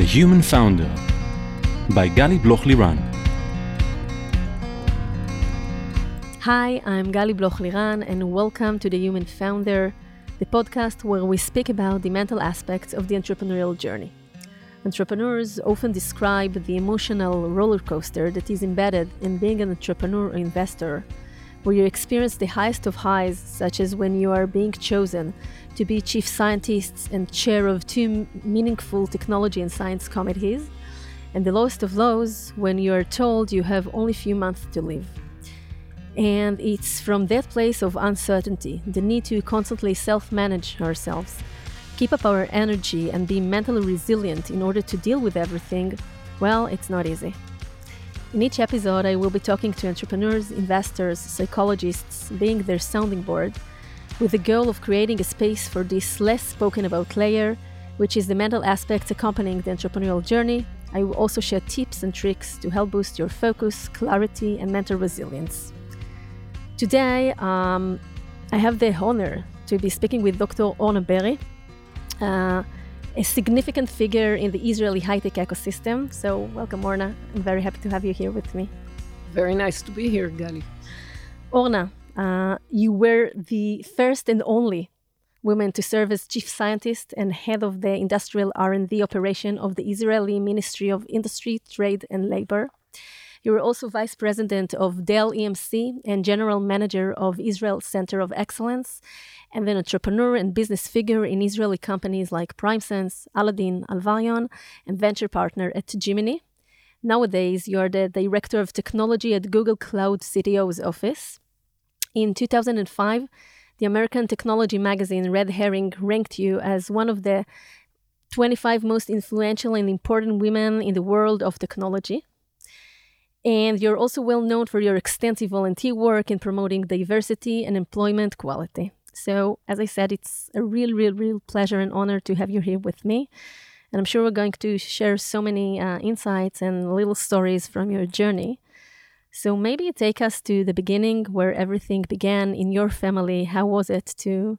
The Human Founder by Gali Bloch Liran. Hi, I'm Gali Bloch Liran, and welcome to The Human Founder, the podcast where we speak about the mental aspects of the entrepreneurial journey. Entrepreneurs often describe the emotional roller coaster that is embedded in being an entrepreneur or investor, where you experience the highest of highs, such as when you are being chosen to be chief scientist and chair of two meaningful technology and science committees, and the lowest of lows when you are told you have only a few months to live. And it's from that place of uncertainty, the need to constantly self manage ourselves keep up our energy and be mentally resilient in order to deal with everything, well, it's not easy. In each episode, I will be talking to entrepreneurs, investors, psychologists, being their sounding board, with the goal of creating a space for this less spoken about layer, which is the mental aspects accompanying the entrepreneurial journey. I will also share tips and tricks to help boost your focus, clarity, and mental resilience. Today, um, I have the honor to be speaking with Dr. Orna Berry uh, a significant figure in the Israeli high tech ecosystem. So, welcome, Orna. I'm very happy to have you here with me. Very nice to be here, Gali. Orna, uh, you were the first and only woman to serve as chief scientist and head of the industrial R&D operation of the Israeli Ministry of Industry, Trade and Labor. You were also vice president of Dell EMC and general manager of Israel Center of Excellence and then entrepreneur and business figure in Israeli companies like PrimeSense, Aladdin, Alvarion, and venture partner at Gemini. Nowadays, you are the director of technology at Google Cloud CTO's office. In 2005, the American technology magazine Red Herring ranked you as one of the 25 most influential and important women in the world of technology. And you're also well known for your extensive volunteer work in promoting diversity and employment quality. So, as I said, it's a real, real, real pleasure and honor to have you here with me. And I'm sure we're going to share so many uh, insights and little stories from your journey. So, maybe take us to the beginning where everything began in your family. How was it to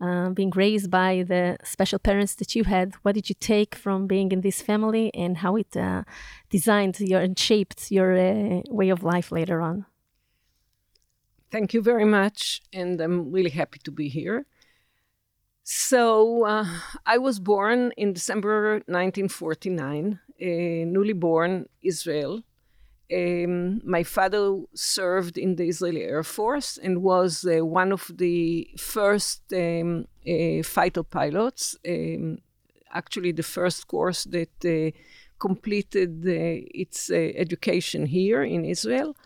uh, being raised by the special parents that you had? What did you take from being in this family and how it uh, designed your and shaped your uh, way of life later on? Thank you very much, and I'm really happy to be here. So, uh, I was born in December 1949, a newly born Israel. Um, my father served in the Israeli Air Force and was uh, one of the first um, uh, fighter pilots. Um, actually, the first course that uh, completed uh, its uh, education here in Israel.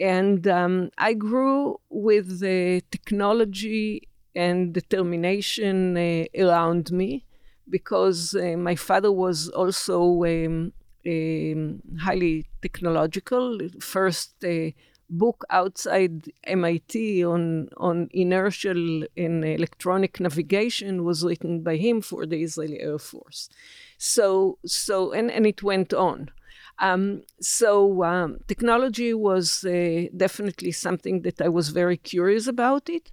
And um, I grew with the technology and determination uh, around me because uh, my father was also um, um, highly technological. First uh, book outside MIT on, on inertial and electronic navigation was written by him for the Israeli Air Force. So, so and, and it went on. Um, so um, technology was uh, definitely something that I was very curious about it.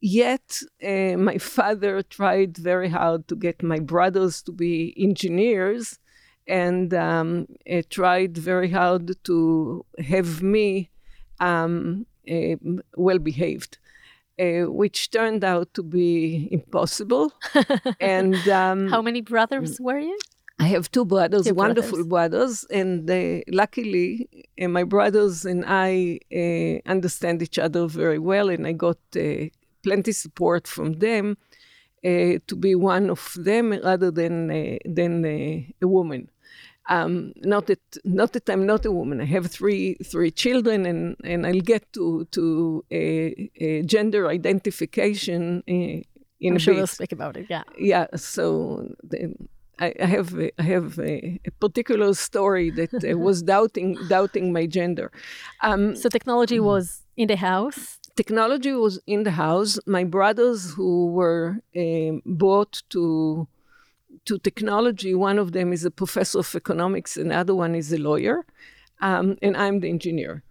Yet uh, my father tried very hard to get my brothers to be engineers, and um, uh, tried very hard to have me um, uh, well behaved. Uh, which turned out to be impossible. and um, how many brothers were you? I have two brothers, two wonderful brothers, and uh, luckily, uh, my brothers and I uh, understand each other very well, and I got uh, plenty support from them uh, to be one of them rather than uh, than a woman. Um, not that not that I'm not a woman. I have three three children, and, and I'll get to to gender identification in I'm a sure bit. we'll speak about it. Yeah. Yeah. So. The, I, I have I have a, a, particular story that uh, was doubting doubting my gender. Um, so technology mm. was in the house. Technology was in the house. My brothers who were brought to to technology, one of them is a professor of economics, and the other one is a lawyer, um, and I'm the engineer.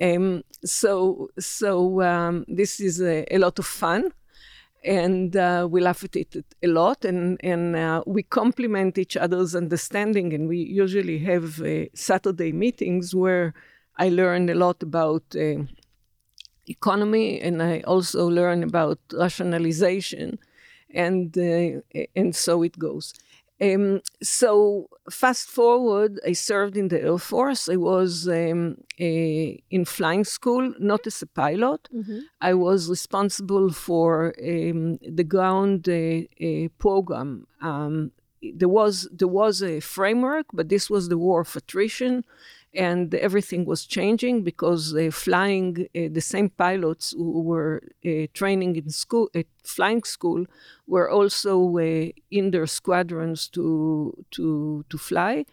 Um, so so um, this is a, a lot of fun and uh, we laugh at it a lot and, and uh, we complement each other's understanding and we usually have uh, saturday meetings where i learn a lot about uh, economy and i also learn about rationalization and uh, and so it goes um, so fast forward, I served in the Air Force. I was um, a, in flying school, not as a pilot. Mm-hmm. I was responsible for um, the ground uh, program. Um, there was there was a framework, but this was the war of attrition, and everything was changing because uh, flying uh, the same pilots who were uh, training in school at flying school were also uh, in their squadrons to to to fly.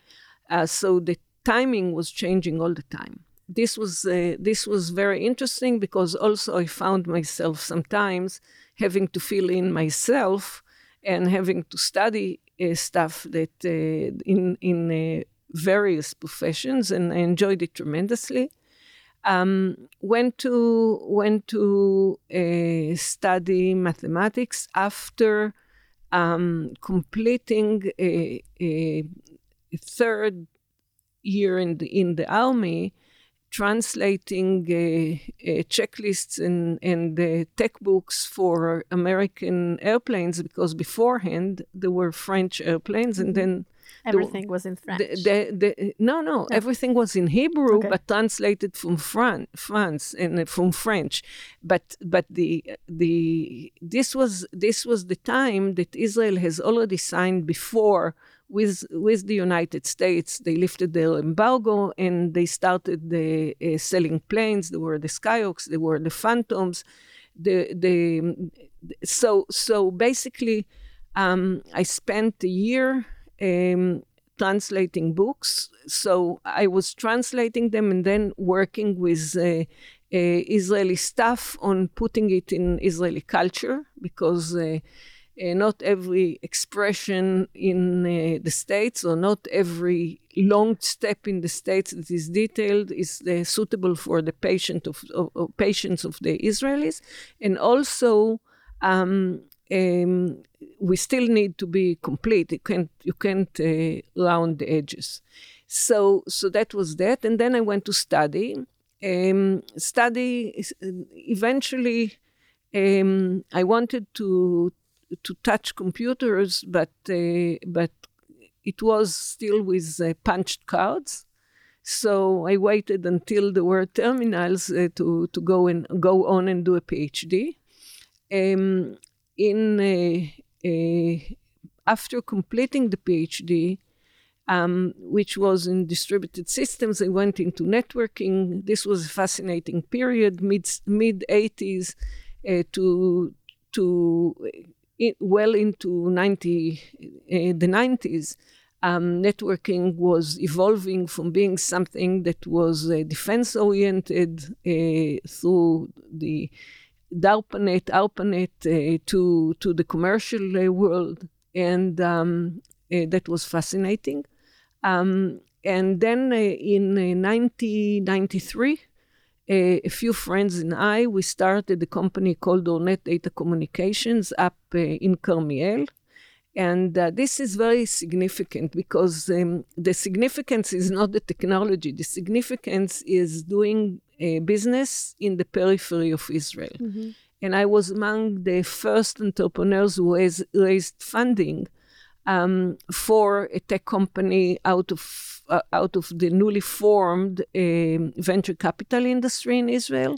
Uh, so the timing was changing all the time. This was uh, this was very interesting because also i found myself sometimes having to fill in myself and having to study stuff that in in various professions, and I enjoyed it tremendously. Um, went to went to uh, study mathematics after um, completing a, a, third year in the in the army, translating uh, uh, checklists and and uh, tech books for American airplanes because beforehand there were French airplanes, and mm-hmm. then Everything the, was in French. The, the, no, no, everything was in Hebrew, okay. but translated from Fran- France and uh, from French. But but the the this was this was the time that Israel has already signed before with with the United States. They lifted their embargo and they started the uh, selling planes. There were the Skyhawks, there were the Phantoms. The the so so basically, um, I spent a year um, translating books. So I was translating them and then working with uh, uh, Israeli staff on putting it in Israeli culture because uh, uh not every expression in uh, the States or not every long step in the States that is detailed is uh, suitable for the patient of, of, of, patients of the Israelis. And also, um, um, we still need to be complete. You can't you can't round the edges. So so that was that, and then I went to study. Um, study eventually. I wanted to to touch computers, but uh, but it was still with uh, punched cards. So I waited until there were terminals uh, to to go and go on and do a PhD. Um, in after completing the PhD, um, which was in distributed systems, I went into networking. This was a fascinating period, mid mid 80s uh, to to well into 90 uh, the 90s. Um, networking was evolving from being something that was uh, defense oriented uh, through the DARPANET, ARPANET uh, to, to the commercial world. And um, that was fascinating. Um, and then in 1993, a few friends and I, we started a company called Ornet Data Communications up uh, in Carmiel. And uh, this is very significant because um, the significance is not the technology. The significance is doing business in the periphery of Israel. Mm-hmm. And I was among the first entrepreneurs who has raised funding um, for a tech company out of uh, out of the newly formed uh, venture capital industry in Israel.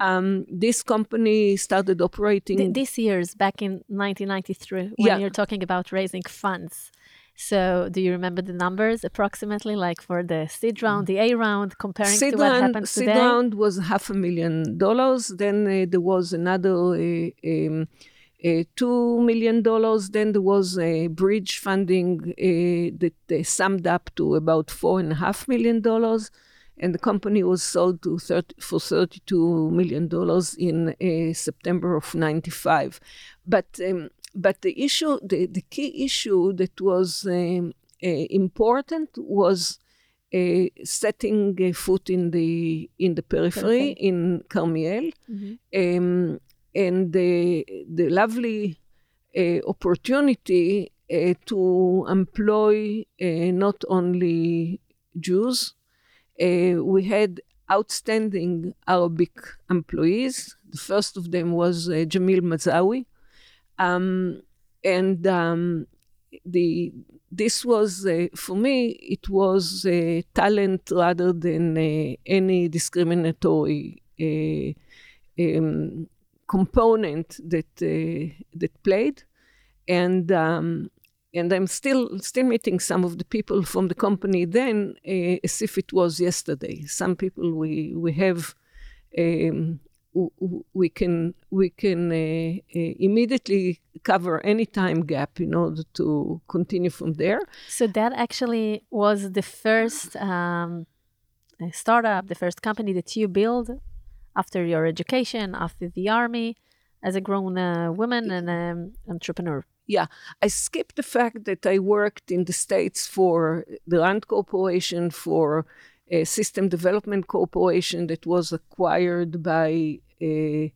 Um, this company started operating. Th- this year's back in 1993, when yeah. you're talking about raising funds. So, do you remember the numbers approximately, like for the seed round, the A round, comparing seed to what round, happens seed today? Seed round was half a million dollars. Then uh, there was another uh, um, uh, two million dollars. Then there was a bridge funding uh, that summed up to about four and a half million dollars, and the company was sold to 30, for thirty-two million dollars in uh, September of '95. But um, but the issue, the, the key issue that was um, uh, important was uh, setting a foot in the in the periphery in Carmiel. Mm-hmm. Um, and the, the lovely uh, opportunity uh, to employ uh, not only Jews. we had outstanding Arabic employees. The first of them was Jamil Mazawi. Um, and um, the this was uh, for me it was uh, talent rather than uh, any discriminatory um, component that that played and um, and I'm still still meeting some of the people from the company then uh, as if it was yesterday. Some people we we have. Um, we can we can uh, uh, immediately cover any time gap in order to continue from there. So that actually was the first um, startup, the first company that you built after your education, after the army, as a grown uh, woman and um, entrepreneur. Yeah, I skipped the fact that I worked in the States for the Rand Corporation, for a System Development Corporation that was acquired by uh,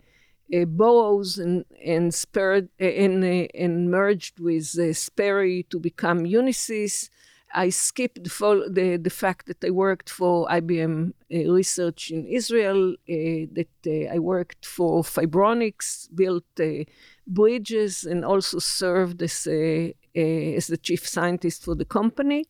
uh, Burroughs and and, spared, uh, and, uh, and merged with uh, Sperry to become Unisys. I skipped the, the, fact that I worked for IBM uh, Research in Israel, that I worked for Fibronics, built bridges and also served as, as the chief scientist for the company.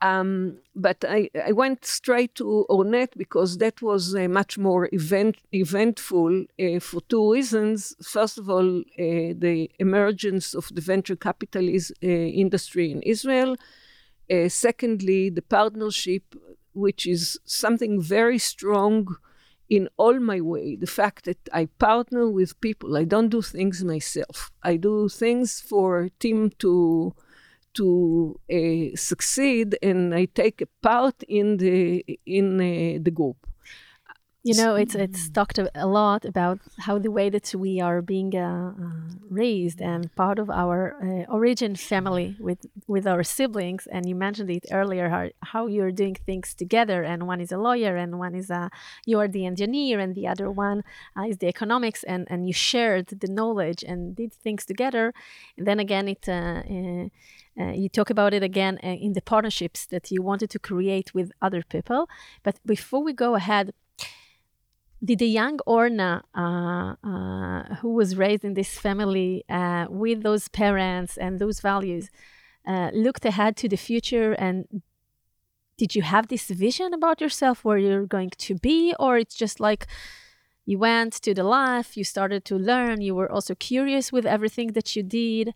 Um, but I, I went straight to Ornet because that was uh, much more event, eventful uh, for two reasons. First of all, uh, the emergence of the venture capitalist uh, industry in Israel. Uh, secondly, the partnership, which is something very strong in all my way the fact that I partner with people. I don't do things myself. I do things for a team to to uh, succeed, and I take a part in the in uh, the group. You know, it's it's talked a lot about how the way that we are being uh, uh, raised and part of our uh, origin family with with our siblings. And you mentioned it earlier how, how you're doing things together, and one is a lawyer, and one is a you are the engineer, and the other one uh, is the economics, and and you shared the knowledge and did things together. And then again, it. Uh, uh, you talk about it again uh, in the partnerships that you wanted to create with other people. But before we go ahead, did the young Orna, uh, uh, who was raised in this family uh, with those parents and those values, uh, looked ahead to the future? And did you have this vision about yourself where you're going to be or it's just like you went to the life you started to learn you were also curious with everything that you did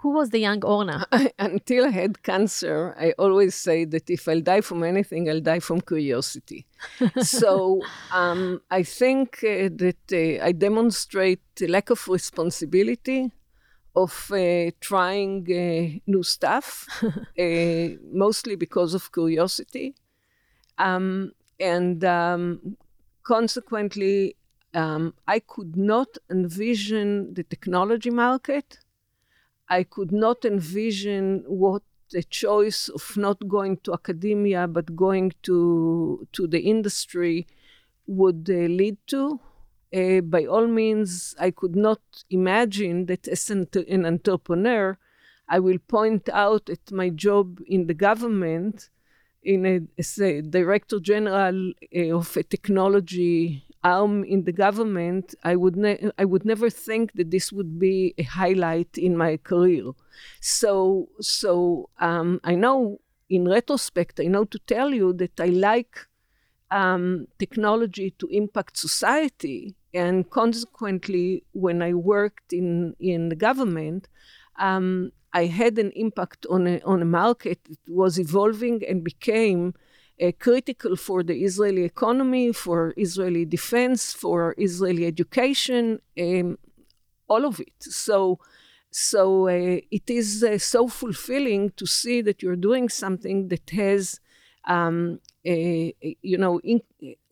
who was the young Orna? Until I had cancer, I always say that if I'll die from anything, I'll die from curiosity. so um, I think uh, that uh, I demonstrate a lack of responsibility of uh, trying uh, new stuff, uh, mostly because of curiosity. Um, and um, consequently, um, I could not envision the technology market I could not envision what the choice of not going to academia but going to to the industry would uh, lead to. Uh, by all means, I could not imagine that as an, an, entrepreneur, I will point out at my job in the government, in a, as a director general uh, of a technology arm in the government, I would ne- I would never think that this would be a highlight in my career. So so um, I know in retrospect, I know to tell you that I like um, technology to impact society, and consequently, when I worked in in the government. Um, I had an impact on a, on a market that was evolving and became uh, critical for the Israeli economy, for Israeli defense, for Israeli education, um, all of it. So, so uh, it is uh, so fulfilling to see that you're doing something that has, um, a, you know, in,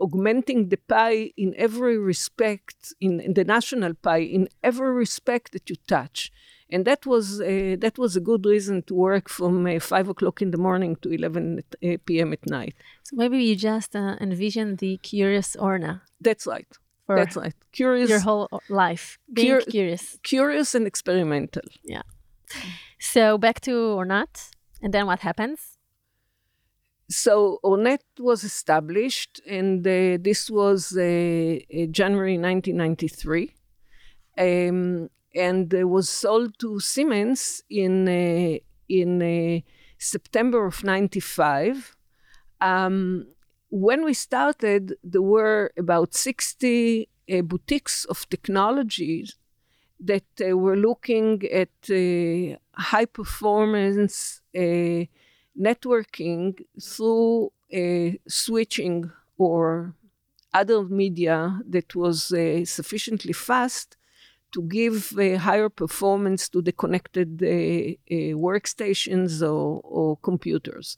augmenting the pie in every respect, in, in the national pie, in every respect that you touch and that was uh, that was a good reason to work from uh, five o'clock in the morning to eleven p.m. at night. So maybe you just uh, envision the curious Orna. That's right. for That's right. Curious. your whole life. Being Cur- curious. curious and experimental. Yeah. So back to Ornet, and then what happens? So Ornet was established, and uh, this was uh, uh, January 1993, um, and was sold to Siemens in uh, in uh, September of '95. Um, when we started, there were about 60 uh, boutiques of technologies that uh, were looking at uh, high performance uh, networking through switching or other media that was sufficiently fast to give uh, higher performance to the connected uh, uh, workstations or, or computers.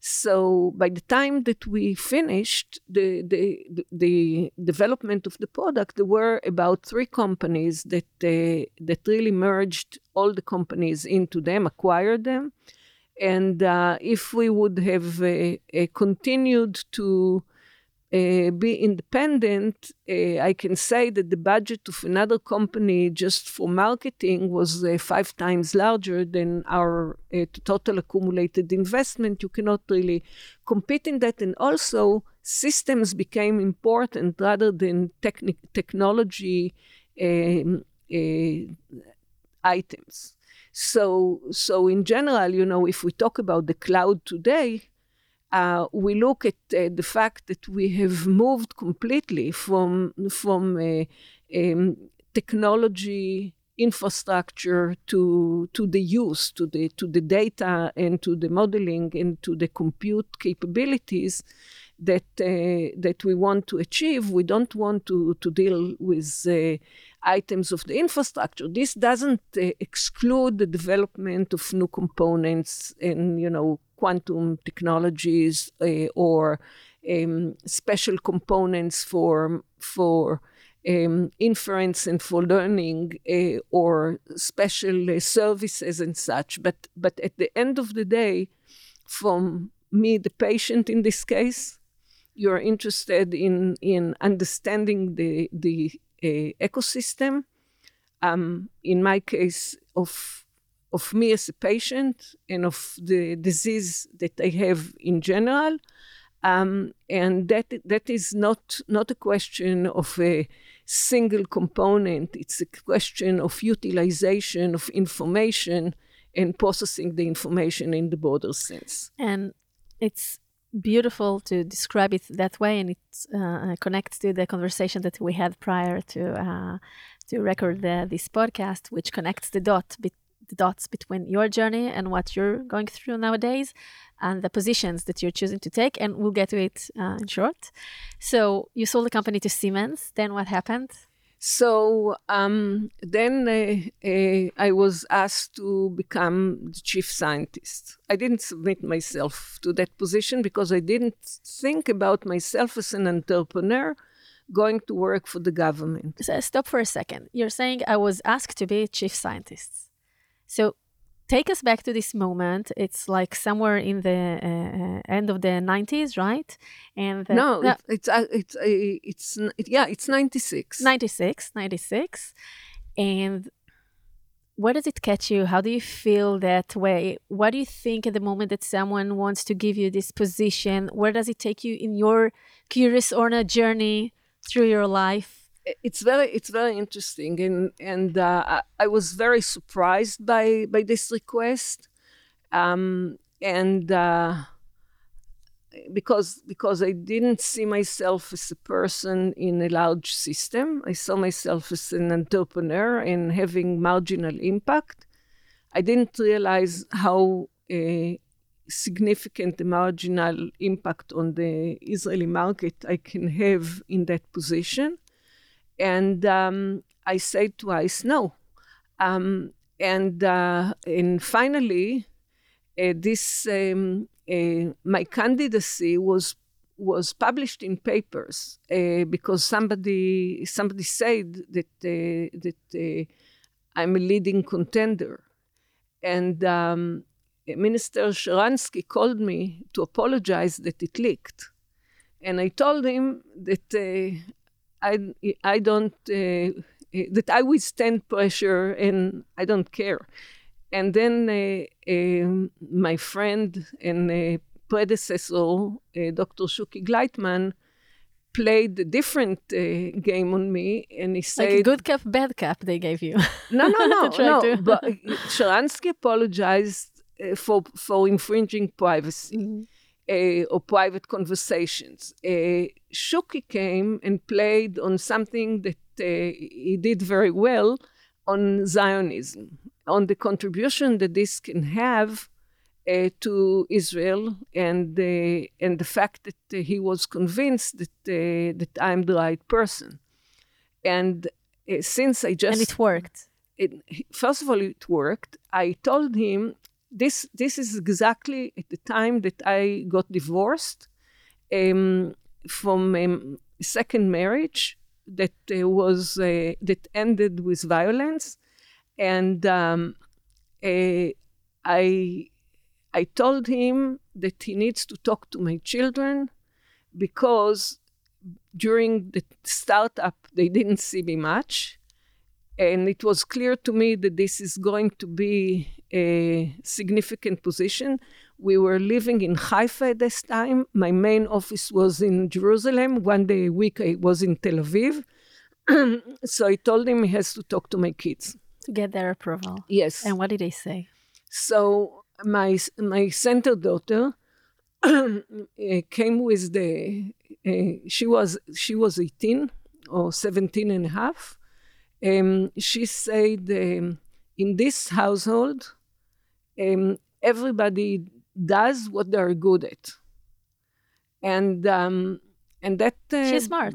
So by the time that we finished the, the, the, the development of the product, there were about three companies that, uh, that really merged all the companies into them, acquired them. And uh, if we would have uh, uh, continued to uh, be independent, uh, I can say that the budget of another company just for marketing was uh, five times larger than our uh, total accumulated investment. You cannot really compete in that. And also, systems became important rather than techni- technology um, uh, items. So, so in general, you know, if we talk about the cloud today, uh, we look at uh, the fact that we have moved completely from from uh, um, technology infrastructure to to the use to the to the data and to the modeling and to the compute capabilities that uh, that we want to achieve. We don't want to to deal with uh, items of the infrastructure. This doesn't uh, exclude the development of new components and you know quantum technologies uh, or um, special components for for um, inference and for learning uh, or special uh, services and such. But but at the end of the day, from me, the patient in this case, you're interested in in understanding the the uh, ecosystem. Um, in my case, of of me as a patient and of the disease that I have in general. Um, and that that is not not a question of a single component. It's a question of utilization of information and processing the information in the broader sense. And it's beautiful to describe it that way, and it uh, connects to the conversation that we had prior to uh, to record the, this podcast, which connects the dot be- the dots between your journey and what you're going through nowadays, and the positions that you're choosing to take. And we'll get to it uh, in short. So you sold the company to Siemens. Then what happened? So um, then uh, uh, I was asked to become the chief scientist. I didn't submit myself to that position because I didn't think about myself as an entrepreneur going to work for the government. So stop for a second. You're saying I was asked to be chief scientist. So take us back to this moment. It's like somewhere in the uh, end of the 90s, right? And the, no, the, it's uh, it's uh, it's it, yeah, it's 96. 96, 96. And where does it catch you? How do you feel that way? What do you think at the moment that someone wants to give you this position? Where does it take you in your curious Orna journey through your life? It's very it's very interesting and and uh, I was very surprised by by this request um, and uh, because because I didn't see myself as a person in a large system. I saw myself as an entrepreneur and having marginal impact. I didn't realize how uh, significant the marginal impact on the Israeli market I can have in that position and um, I said twice no. Um, and, uh, and finally, uh, this um, uh, my candidacy was was published in papers uh, because somebody somebody said that uh, that uh, I'm a leading contender, and um, Minister Sharansky called me to apologize that it leaked, and I told him that I, I don't, uh, that I withstand pressure and I don't care. And then uh, uh, my friend and uh, predecessor, uh, Dr. Shuki Gleitman, played a different uh, game on me, and he said, like good cap, bad cap, they gave you. No, no, no, no. To... but Sharansky apologized uh, for for infringing privacy. Mm-hmm. Uh, or private conversations. Uh, Shuki came and played on something that uh, he did very well on Zionism, on the contribution that this can have uh, to Israel, and uh, and the fact that uh, he was convinced that that I'm the right person, and since I just and it worked. It, first of all, it worked. I told him this. This is exactly at the time that I got divorced um, from a um, second marriage that uh, was uh, that ended with violence, and um, uh, I I told him that he needs to talk to my children because during the startup they didn't see me much. And it was clear to me that this is going to be a significant position. We were living in Haifa at this time. My main office was in Jerusalem. One day a week I was in Tel Aviv. so I told him he has to talk to my kids. To get their approval. Yes. And what did they say? So my my center daughter came with the uh, she was she was 18 or 17 and a half um, she said um, in this household um, everybody does what they're good at. And um, and that uh, she's smart.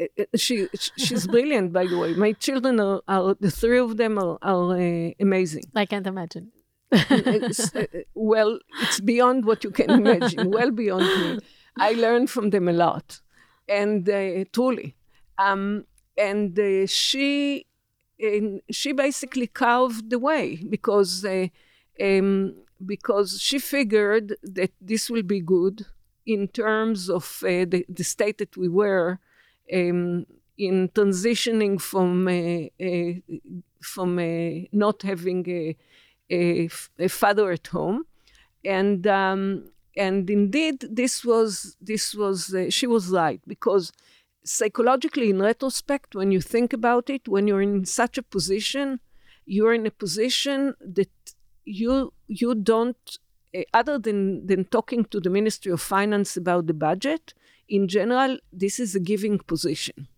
uh, uh, she she's brilliant by the way. My children are, are the three of them are, are uh, amazing. I can't imagine. It's, uh, well, it's beyond what you can imagine, well beyond me. I learned from them a lot, and uh, truly. Um, and uh, she, she basically carved the way because uh, um, because she figured that this will be good in terms of uh, the, the state that we were um, in transitioning from uh, from not having a a, a father at home, and um, and indeed this was this was uh, she was right because psychologically in retrospect when you think about it when you're in such a position you're in a position that you you don't uh, other than than talking to the ministry of finance about the budget in general this is a giving position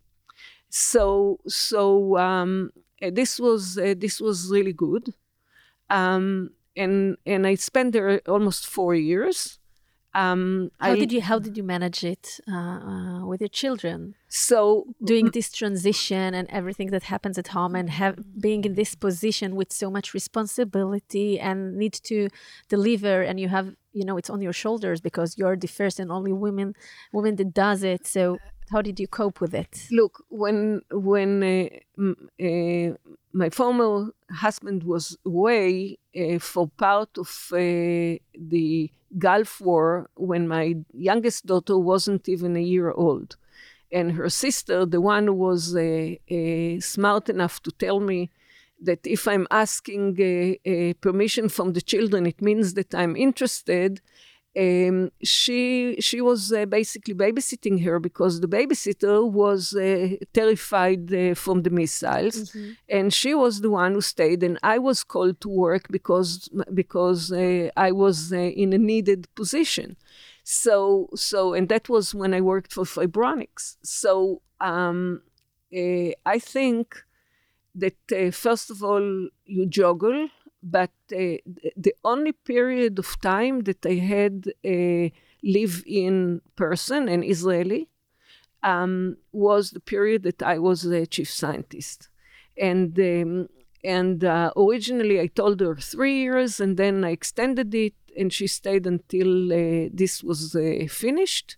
so so um, uh, this was uh, this was really good um, and and I spent there almost four years. Um, how I, did you how did you manage it uh, uh, with your children? So doing this transition and everything that happens at home, and have being in this position with so much responsibility and need to deliver, and you have you know it's on your shoulders because you're the first and only woman woman that does it. So how did you cope with it? Look, when when uh, uh, my former husband was away uh, for part of uh, the Gulf War, when my youngest daughter wasn't even a year old, and her sister, the one who was uh, uh, smart enough to tell me that if I'm asking permission from the children, it means that I'm interested um, she she was uh, basically babysitting her because the babysitter was uh, terrified uh, from the missiles, mm-hmm. and she was the one who stayed. And I was called to work because because uh, I was uh, in a needed position. So so and that was when I worked for Fibronics. So um, uh, I think that first of all you juggle but uh, the only period of time that I had a live-in person, an Israeli, um, was the period that I was the chief scientist. And um, and uh, originally I told her three years, and then I extended it, and she stayed until uh, this was uh, finished.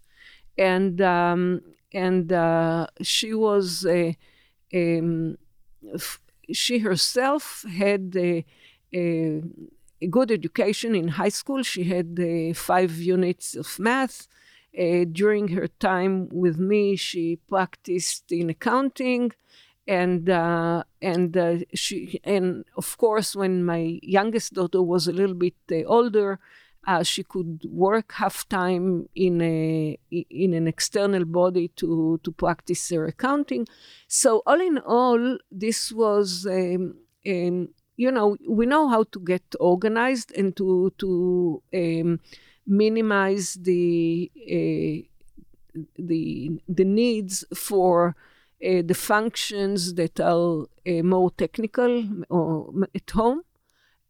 And um, and uh, she was uh, um, she herself had a, a good education in high school. She had uh, five units of math Uh, during her time with me, she practiced in accounting, and uh, and uh, she and of course, when my youngest daughter was a little bit uh, older, uh, she could work half time in a in an external body to to practice her accounting. So all in all, this was. Um, um, you know, we know how to get organized and to to um, minimize the uh, the the needs for uh, the functions that are uh, more technical or at home,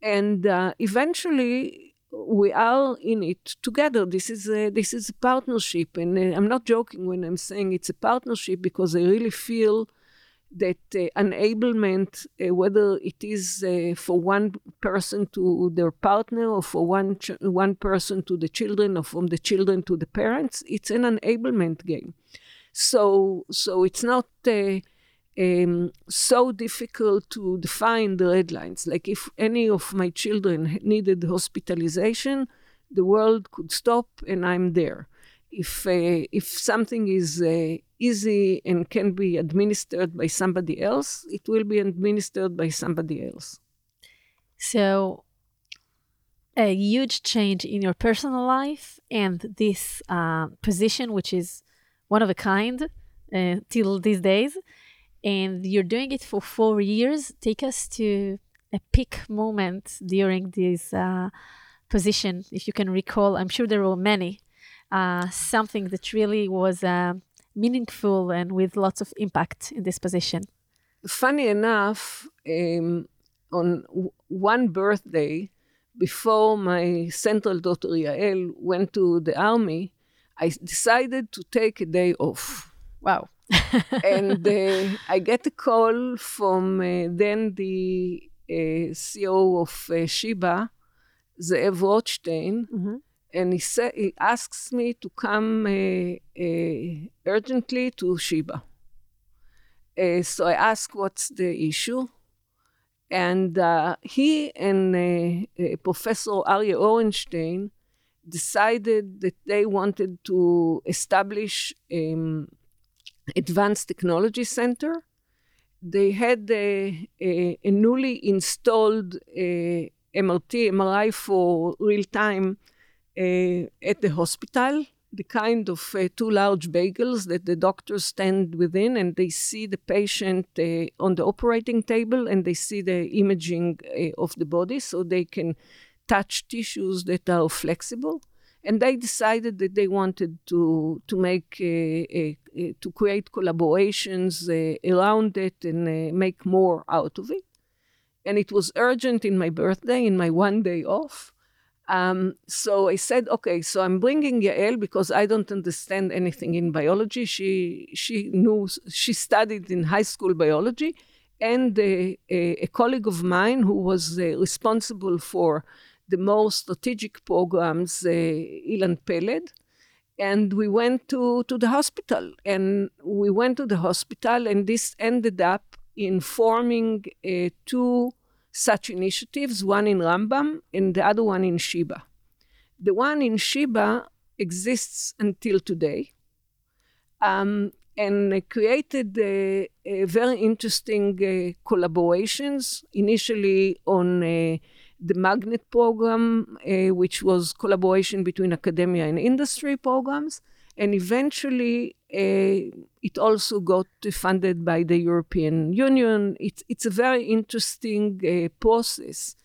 and uh, eventually we are in it together. This is a, this is a partnership, and uh, I'm not joking when I'm saying it's a partnership because I really feel that uh, enablement, uh, whether it is uh, for one person to their partner or for one ch- one person to the children or from the children to the parents, it's an enablement game. So so it's not um, so difficult to define the red lines. Like if any of my children needed hospitalization, the world could stop and I'm there. If uh, if something is uh, easy and can be administered by somebody else, it will be administered by somebody else. So, a huge change in your personal life and this uh, position, which is one of a kind uh, till these days, and you're doing it for four years. Take us to a peak moment during this uh, position, if you can recall. I'm sure there were many. Uh, something that really was uh, meaningful and with lots of impact in this position? Funny enough, um, on one birthday, before my central daughter Yael went to the army, I decided to take a day off. Wow. and uh, I get a call from uh, then the uh, CEO of uh, Sheba, Zeev Rotstein, mm-hmm and he said he asks me to come uh, uh, urgently to Sheba. Uh, so I ask what's the issue, and uh, he and Professor Aryeh Orenstein decided that they wanted to establish um, advanced technology center. They had a, a, a newly installed MRT, MRI for real time at the hospital, the kind of uh, two large bagels that the doctors stand within and they see the patient uh, on the operating table and they see the imaging uh, of the body so they can touch tissues that are flexible. And they decided that they wanted to, to make, uh, uh, to create collaborations around it and make more out of it. And it was urgent in my birthday, in my one day off. Um, so I said, okay, so I'm bringing Yael because I don't understand anything in biology. She she knew she studied in high school biology, and a, a, colleague of mine who was uh, responsible for the more strategic programs, uh, Ilan Peled. And we went to, to the hospital, and we went to the hospital, and this ended up in forming uh, two such initiatives, one in Rambam and the other one in Sheba. The one in Sheba exists until today um, and created uh, very interesting uh, collaborations, initially on uh, the Magnet program, uh, which was collaboration between academia and industry programs, and eventually uh, it also got funded by the European Union. It's, it's a very interesting uh, process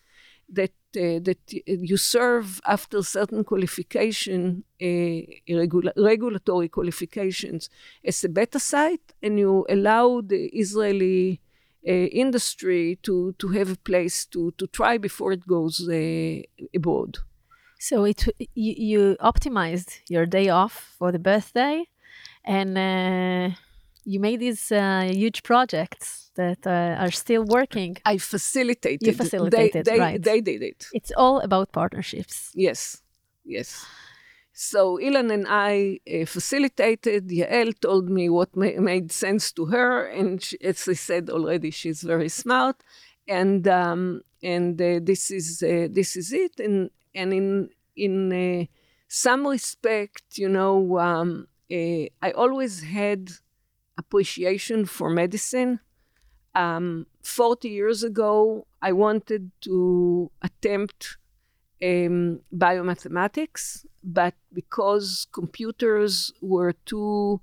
that uh, that you serve after certain qualification, uh, regula- regulatory qualifications, as a beta site, and you allow the Israeli uh, industry to to have a place to to try before it goes uh, abroad. So it you, you optimized your day off for the birthday, and uh, you made these uh, huge projects that uh, are still working. I facilitated. You facilitated, they, they, right? They did it. It's all about partnerships. Yes, yes. So Ilan and I uh, facilitated. Yael told me what ma- made sense to her, and she, as I said already, she's very smart, and um, and uh, this is uh, this is it. And and in in uh, some respect, you know, um, uh, I always had appreciation for medicine. Um, 40 years ago, I wanted to attempt um, biomathematics, but because computers were too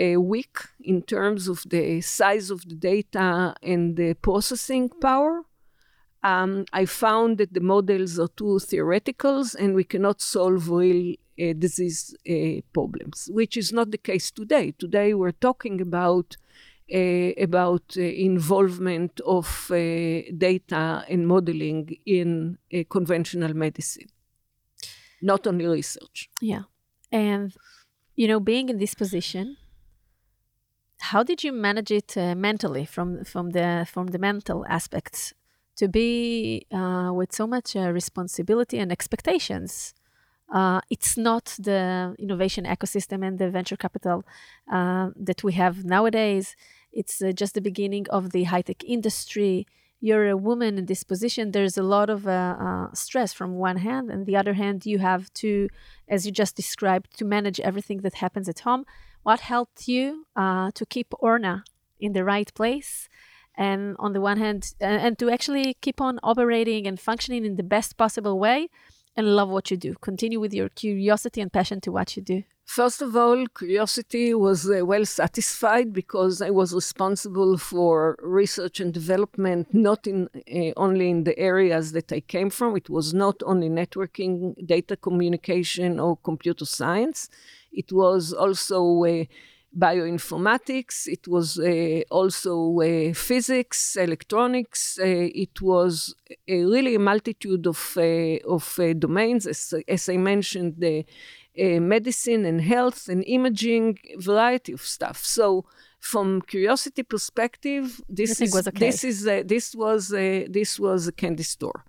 uh, weak in terms of the size of the data and the processing power, um, I found that the models are too theoretical and we cannot solve real uh, disease uh, problems, which is not the case today. Today we're talking about uh, about uh, involvement of uh, data and modeling in uh, conventional medicine, not only research. Yeah, and you know, being in this position, how did you manage it mentally from from the from the mental aspects? To be uh, with so much uh, responsibility and expectations. Uh, it's not the innovation ecosystem and the venture capital uh, that we have nowadays. It's uh, just the beginning of the high tech industry. You're a woman in this position. There's a lot of uh, stress from one hand, and the other hand, you have to, as you just described, to manage everything that happens at home. What helped you to keep Orna in the right place? And on the one hand and, and to actually keep on operating and functioning in the best possible way and love what you do continue with your curiosity and passion to what you do First of all, curiosity was uh, well satisfied because I was responsible for research and development, not in uh, only in the areas that I came from. It was not only networking, data communication, or computer science. It was also uh, bioinformatics, it was uh, also uh, physics, electronics, uh, it was a really a multitude of, uh, of uh, domains, as, as I mentioned, the uh, medicine and health and imaging, variety of stuff. So from curiosity perspective, this is okay. this is this was this was a candy store.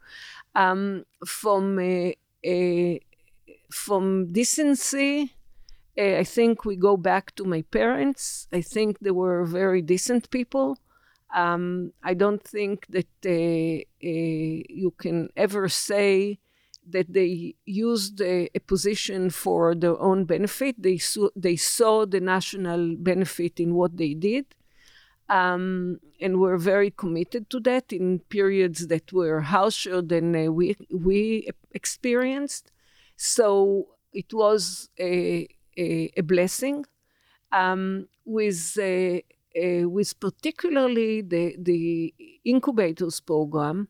Um, from from decency, I think we go back to my parents. I think they were very decent people. Um, I don't think that uh, uh, you can ever say that they used a, a, position for their own benefit. They, saw, they saw the national benefit in what they did. Um, and were very committed to that in periods that were harsher than uh, we, we experienced. So it was a, a, a blessing. Um, with uh, uh, with particularly the the incubators program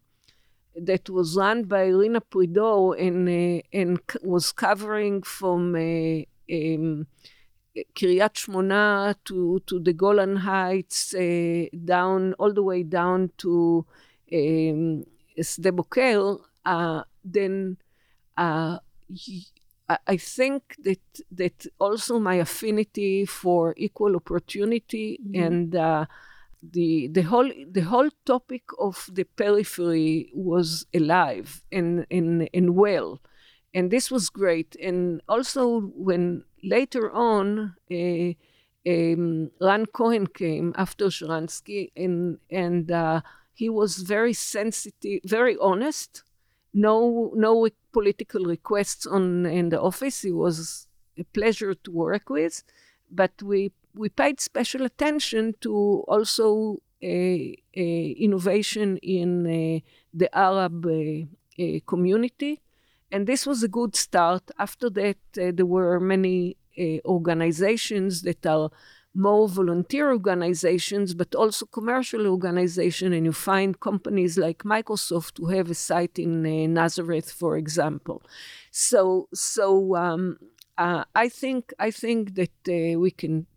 that was run by Irina Pridor and uh, and was covering from uh, um, Kiryat Shmona to to the Golan Heights uh, down all the way down to um, Sde Boker, uh, then I think that that also my affinity for equal opportunity mm-hmm. and uh, the the whole the whole topic of the periphery was alive and and, and well, and this was great. And also when later on. Uh, um, Ran Cohen came after Sharansky, and and uh, he was very sensitive, very honest, no no political requests on in the office. It was a pleasure to work with, but we we paid special attention to also a, a innovation in uh, the Arab uh, community, and this was a good start. After that, uh, there were many organizations that are more volunteer organizations, but also commercial organizations. And you find companies like Microsoft who have a site in uh, Nazareth, for example. So, so um, uh, I think I think that uh, we can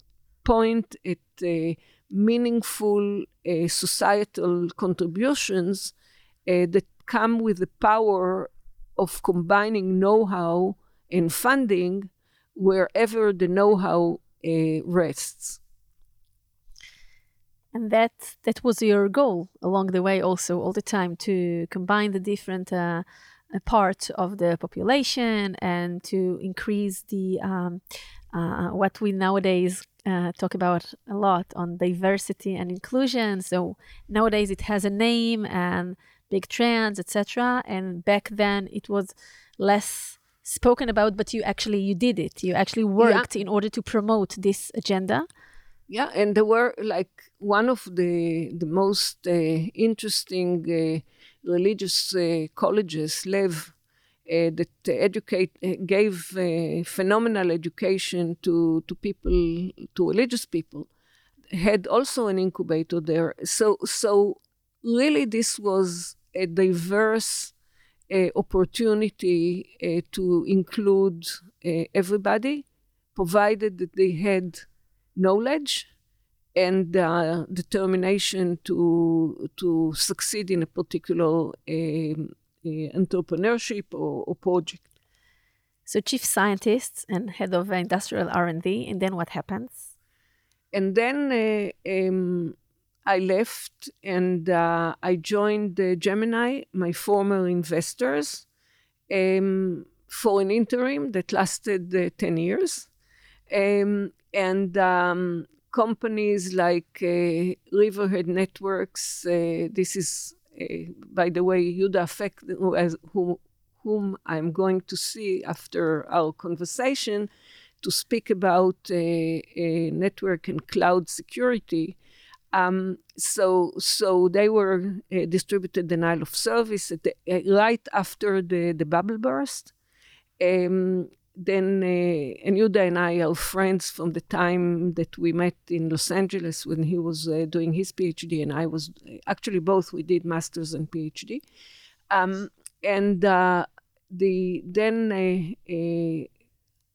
point at uh, meaningful uh, societal contributions uh, that come with the power of combining know-how and funding wherever the know-how rests. And that that was your goal along the way, also all the time, to combine the different uh, uh parts of the population and to increase the um, uh, what we nowadays uh, talk about a lot on diversity and inclusion. So nowadays it has a name and big trends, etc. And back then it was less spoken about, but you actually you did it. You actually worked yeah. in order to promote this agenda. Yeah, and there were like one of the the most uh, interesting uh, religious uh, colleges, Lev, uh, that educate uh, gave uh, phenomenal education to to people to religious people, had also an incubator there. So so really, this was a diverse opportunity to include everybody, provided that they had knowledge and uh, determination to to succeed in a particular uh, entrepreneurship or, or, project. So, chief scientist and head of industrial R and D, and then what happens? And then uh, um, I left and uh, I joined Gemini, my former investors, um, for an interim that lasted uh, ten years. Um, and um, companies like uh, Riverhead Networks. Uh, this is, uh, by the way, Yuda Afek, who, whom I'm going to see after our conversation to speak about network and cloud security. Um, so, so they were uh, distributed denial of service the, uh, right after the, the bubble burst. Um, then uh, and Yuda and I are friends from the time that we met in Los Angeles when he was uh, doing his PhD and I was actually both we did masters and PhD, um, and uh, the then a,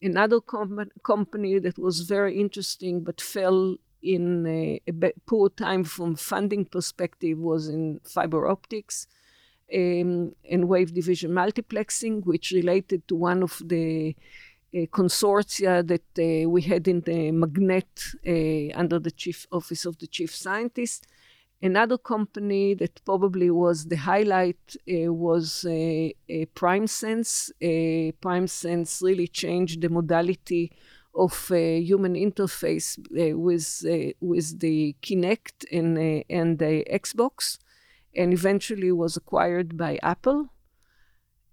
another com- company that was very interesting but fell in a, poor time from funding perspective was in fiber optics um, and wave division multiplexing, which related to one of the uh, consortia that uh, we had in the Magnet uh, under the chief office of the chief scientist. Another company that probably was the highlight uh, was uh, PrimeSense. PrimeSense really changed the modality of human interface with with the Kinect and and the Xbox and eventually was acquired by Apple.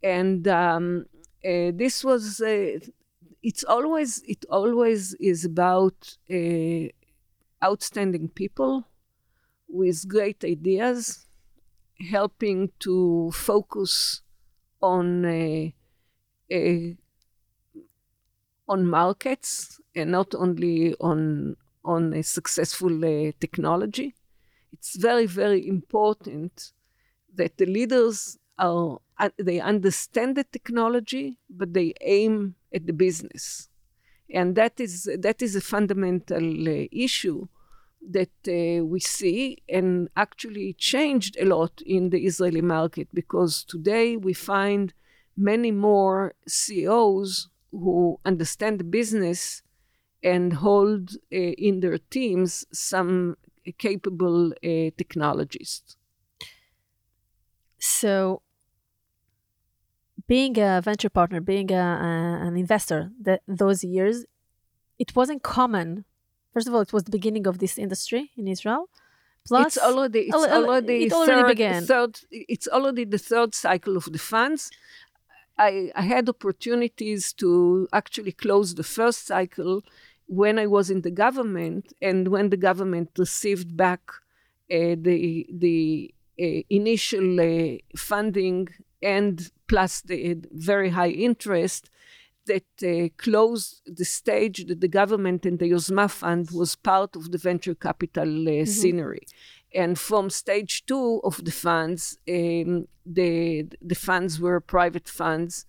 And um, uh, this was uh, it's always it always is about uh, outstanding people with great ideas, helping to focus on uh, uh, on markets and not only on on a successful uh, technology. It's very, very important that the leaders are uh, they understand the technology, but they aim at the business, and that is that is a fundamental uh, issue that uh, we see and actually changed a lot in the Israeli market because today we find many more CEOs who understand the business and hold uh, in their teams some capable uh, technologists. So, being a venture partner, being a, a, an investor, that those years, it wasn't common. First of all, it was the beginning of this industry in Israel. Plus, it's already it's already, it already third, began. Third, it's already the third cycle of the funds. I, I had opportunities to actually close the first cycle when I was in the government and when the government received back uh, the the uh, initial uh, funding and plus the very high interest that uh, closed the stage that the government and the Yozma Fund was part of the venture capital uh, mm-hmm. scenery. And from stage two of the funds, um, the the funds were private funds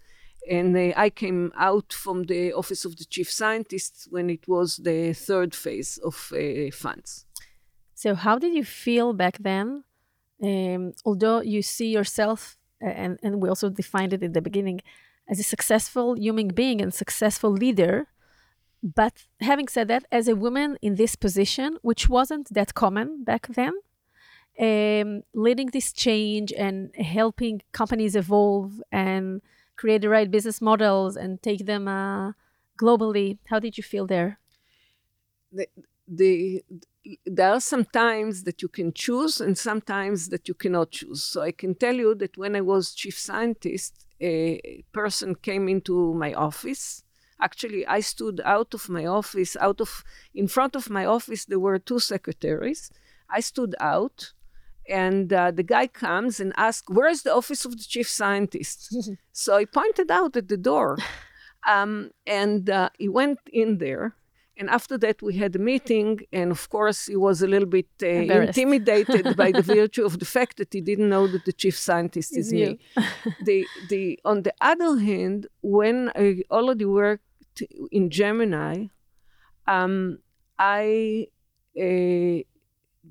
and uh, I came out from the office of the chief scientist when it was the third phase of uh, funds. So, how did you feel back then? Um, although you see yourself, uh, and, and we also defined it in the beginning, as a successful human being and successful leader. But having said that, as a woman in this position, which wasn't that common back then, um, leading this change and helping companies evolve and create the right business models and take them uh, globally. How did you feel there? The, the, there are some times that you can choose and sometimes that you cannot choose. So I can tell you that when I was chief scientist, a person came into my office. Actually, I stood out of my office, out of in front of my office. There were two secretaries. I stood out, and uh, the guy comes and asks, "Where is the office of the chief scientist?" so I pointed out at the door, um, and uh, he went in there and after that, we had a meeting, and of course, he was a little bit uh, intimidated by the virtue of the fact that he didn't know that the chief scientist is me. the, the, on the other hand, when I already worked in Gemini, um, I uh,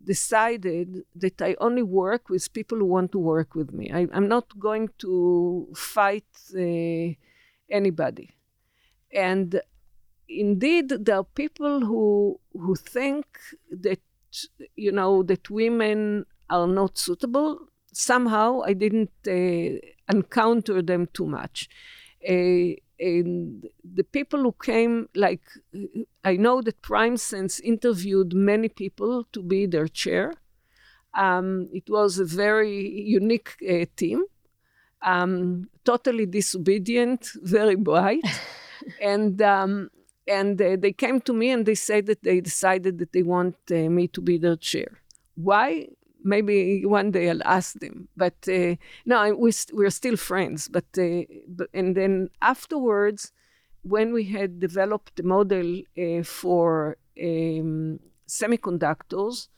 decided that I only work with people who want to work with me. I, am not going to fight uh, anybody. And indeed, there are people who who think that you know that women are not suitable. Somehow, I didn't uh, encounter them too much. Uh, and the people who came, like I know that PrimeSense interviewed many people to be their chair. Um, it was a very unique uh, team, um, totally disobedient, very bright, and um, and uh, they came to me and they said that they decided that they want uh, me to be their chair. Why? Maybe one day I'll ask them. But uh, no, we st- we're still friends. But, uh, but, and then afterwards, when we had developed the model uh, for um, semiconductors,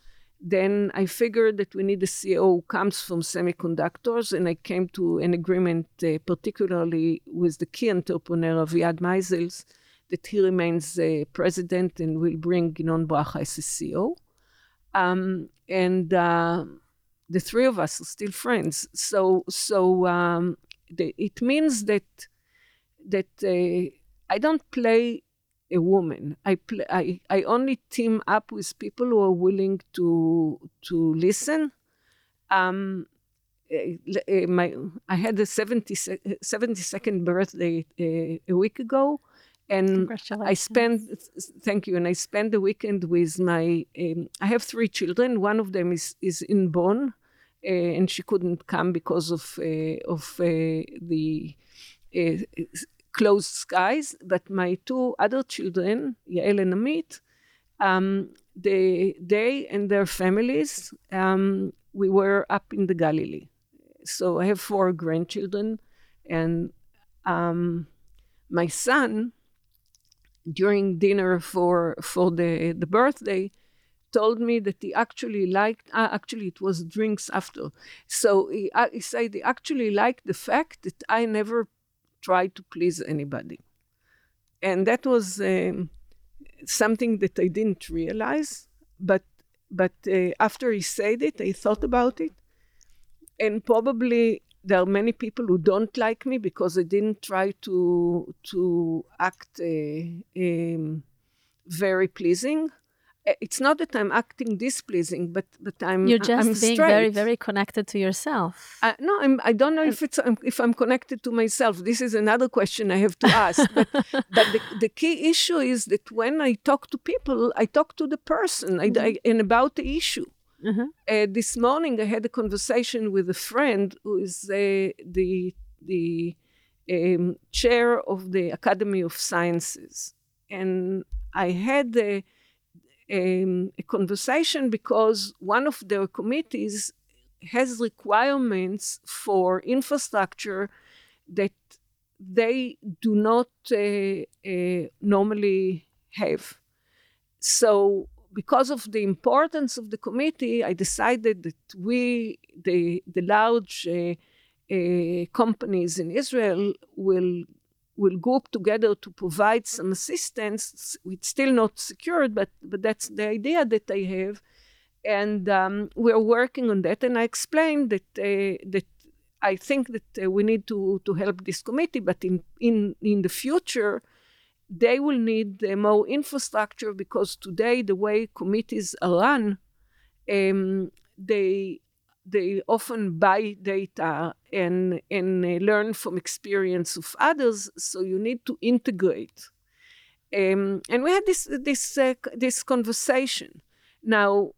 then I figured that we need a CEO who comes from semiconductors, and I came to an agreement, uh, particularly with the key entrepreneur Aviad Maizels, that he remains uh, president and will bring Inon Bracha as CEO. Um, and uh, the three of us are still friends. So, so um, the, it means that that uh, I don't play a woman. I, play, I I only team up with people who are willing to to listen. Um, uh, uh my I had a 70, 72nd birthday uh, a week ago, and I spent thank you, and I spent the weekend with my. Um, I have three children. One of them is is in Bonn, uh, and she couldn't come because of uh, of uh, the uh, closed skies. But my two other children, Yael and Amit, um, they they and their families, um, we were up in the Galilee. So I have four grandchildren, and um, my son during dinner for for the the birthday told me that he actually liked uh, actually it was drinks after. So he, uh, he said he actually liked the fact that i never tried to please anybody. And that was um, something that i didn't realize but but uh, after he said it i thought about it. And probably there are many people who don't like me because I didn't try to to act uh, um, very pleasing. Uh, it's not that I'm acting displeasing, but but I'm you're just I'm being straight. very very connected to yourself. Uh, no, I'm, I don't know if it's if I'm connected to myself. This is another question I have to ask. but but the, the key issue is that when I talk to people, I talk to the person mm-hmm. I, I, and about the issue. Mm-hmm. Uh, this morning, I had a conversation with a friend who is uh, the the um, chair of the Academy of Sciences, and I had a, um, a conversation because one of their committees has requirements for infrastructure that they do not uh, uh, normally have. So because of the importance of the committee, I decided that we, the, the large uh, uh, companies in Israel, will will group together to provide some assistance. It's still not secured, but but that's the idea that I have, and um, we're working on that. And I explained that uh, that I think that uh, we need to to help this committee, but in in in the future they will need uh, more infrastructure because today the way committees are run, um, they they often buy data and and uh, learn from experience of others. So you need to integrate. Um, and we had this this uh, this conversation. Now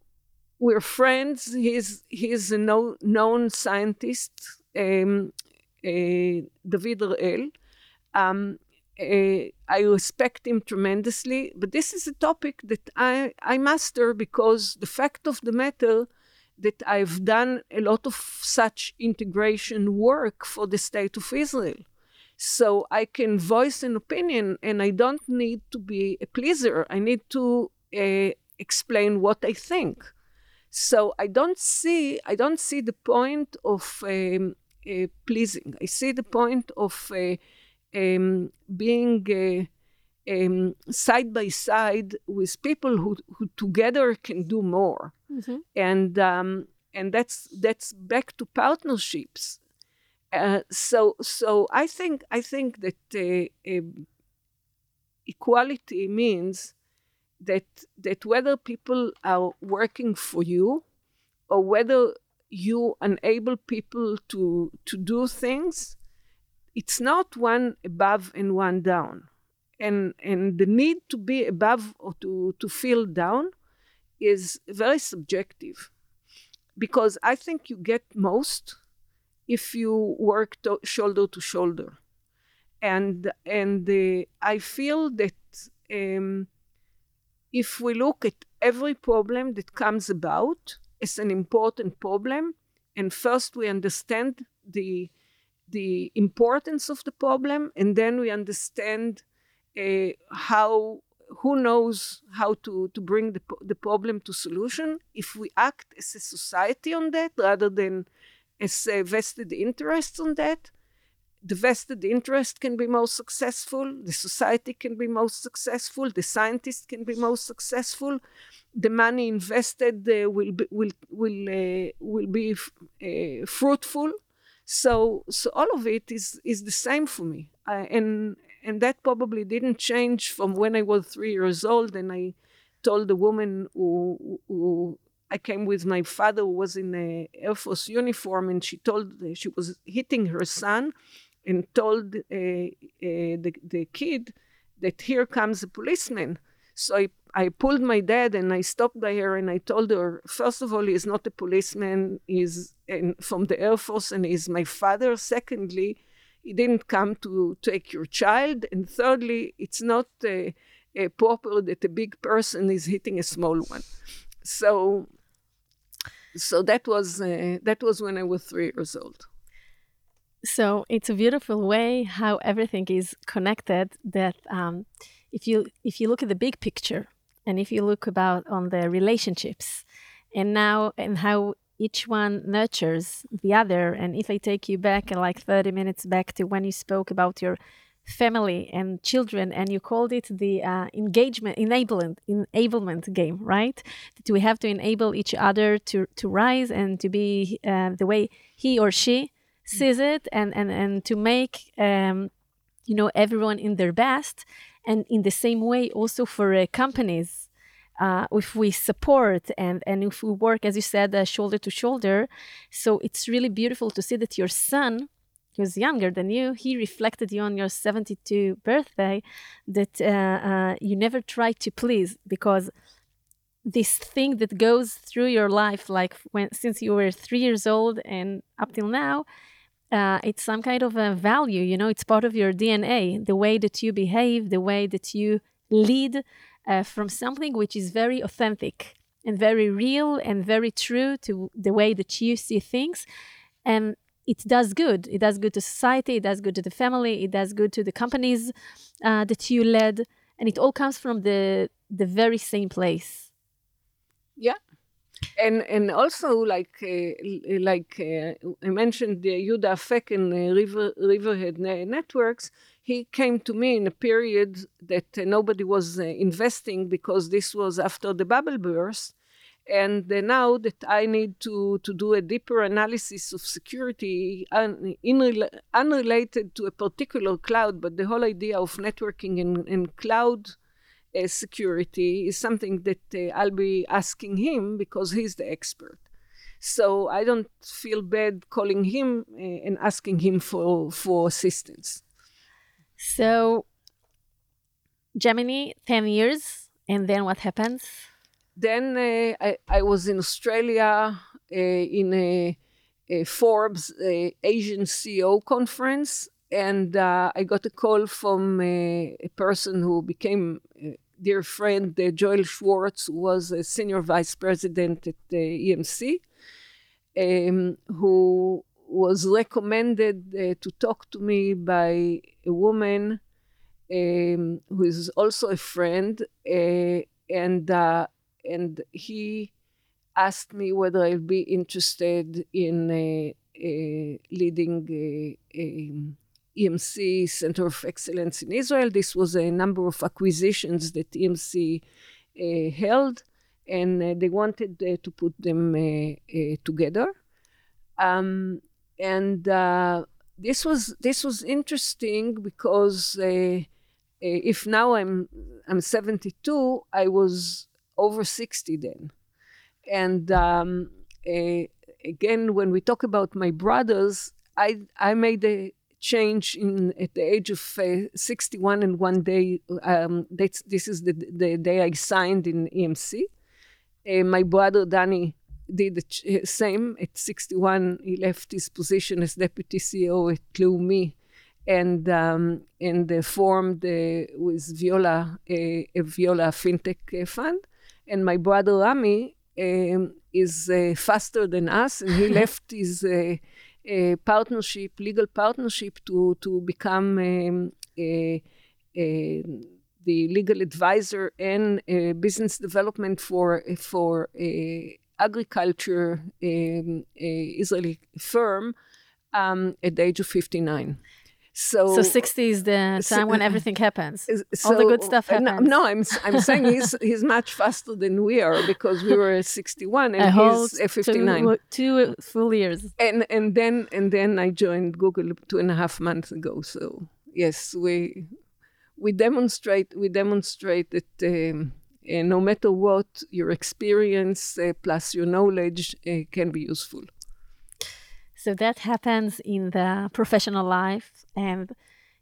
we're friends. He's he's a no, known scientist. Um, David Harel. Um, uh, I respect him tremendously, but this is a topic that I, I master because the fact of the matter that I've done a lot of such integration work for the state of Israel. So I can voice an opinion and I don't need to be a pleaser. I need to uh, explain what I think. So I don't see I don't see the point of um, uh, pleasing. I see the point of uh, um, being uh, um, side by side with people who, who together can do more, mm-hmm. and um, and that's that's back to partnerships. Uh, so so I think I think that uh, equality means that that whether people are working for you or whether you enable people to to do things it's not one above and one down. And and the need to be above or to to feel down is very subjective. Because i think you get most if you work to, shoulder to shoulder. And and uh, i feel that um, if we look at every problem that comes about as an important problem, and first we understand the the importance of the problem, and then we understand uh, how who knows how to, to bring the, the problem to solution if we act as a society on that rather than as a vested interest on that the vested interest can be most successful, the society can be most successful, the scientists can be most successful, the money invested uh, will be, will will uh, will be uh, fruitful. So so all of it is is the same for me, and and that probably didn't change from when I was three years old, and I told the woman who, who I came with my father who was in a Air Force uniform, and she told she was hitting her son and told uh, uh, the, the kid that here comes a policeman. So I, I pulled my dad and I stopped by her and I told her, first of all, he's not a policeman, he's in, from the Air Force and he's my father. Secondly, he didn't come to take your child. And thirdly, it's not uh, uh, proper that a big person is hitting a small one. So, so that was uh, that was when I was three years old. So it's a beautiful way how everything is connected. That um, if you if you look at the big picture, and if you look about on the relationships, and now and how each one nurtures the other. And if I take you back like 30 minutes back to when you spoke about your family and children and you called it the uh, engagement enablement enablement game right that we have to enable each other to to rise and to be uh, the way he or she sees it and and and to make um, you know everyone in their best and in the same way also for uh, companies uh, if we support and and if we work as you said uh, shoulder to shoulder. So it's really beautiful to see that your son who's younger than you he reflected you on your 72 birthday that uh, uh, you never try to please because this thing that goes through your life like when since you were three years old and up till now uh, it's some kind of a value you know it's part of your dna the way that you behave the way that you lead uh, from something which is very authentic and very real and very true to the way that you see things. And it does good. It does good to society it does good to the family it does good to the companies uh, that you led. And it all comes from the the very same place. Yeah and and also like uh, like uh, I mentioned the Yehuda Afek and uh, River Riverhead networks. He came to me in a period that nobody was uh, investing because this was after the bubble burst, and now that I need to to do a deeper analysis of security, un, in, unrelated to a particular cloud, but the whole idea of networking and, and cloud uh, security is something that uh, I'll be asking him because he's the expert. So I don't feel bad calling him uh, and asking him for, for assistance. So, Gemini, 10 years, and then what happens? Then uh, I, I was in Australia uh, in a a Forbes uh, Asian CEO conference, and uh, I got a call from a person who became a dear friend, Joel Schwartz, who was a senior vice president at the EMC, um, who was recommended uh, to talk to me by a woman um, who is also a friend, uh, and uh, and he asked me whether I'll be interested in leading a EMC Center of Excellence in Israel. This was a number of acquisitions that EMC uh, held, and uh, they wanted uh, to put them together. Um, and this was this was interesting because if now I'm I'm 72, I was over 60 then, and um, again when we talk about my brothers, I I made a change in at the age of uh, 61 and one day um, that's this is the, the day i signed in emc uh, my brother danny did the same at 61 he left his position as deputy ceo at leumi and um, and uh, formed uh, with viola a viola fintech fund. And my brother rami um, is uh, faster than us and he left his uh, partnership, legal partnership, to to become um, a, a, the legal advisor and business development for for agriculture um, Israeli firm um, at the age of 59. So, so 60 is the time so, when everything happens. So, All the good stuff happens. No, no, I'm, I'm saying he's, he's much faster than we are because we were 61 and he's 59. Two, two full years. And, and, then, and then I joined Google two and a half months ago. So yes, we, we demonstrate, we demonstrate that um, uh, no matter what, your experience uh, plus your knowledge uh, can be useful. So that happens in the professional life, and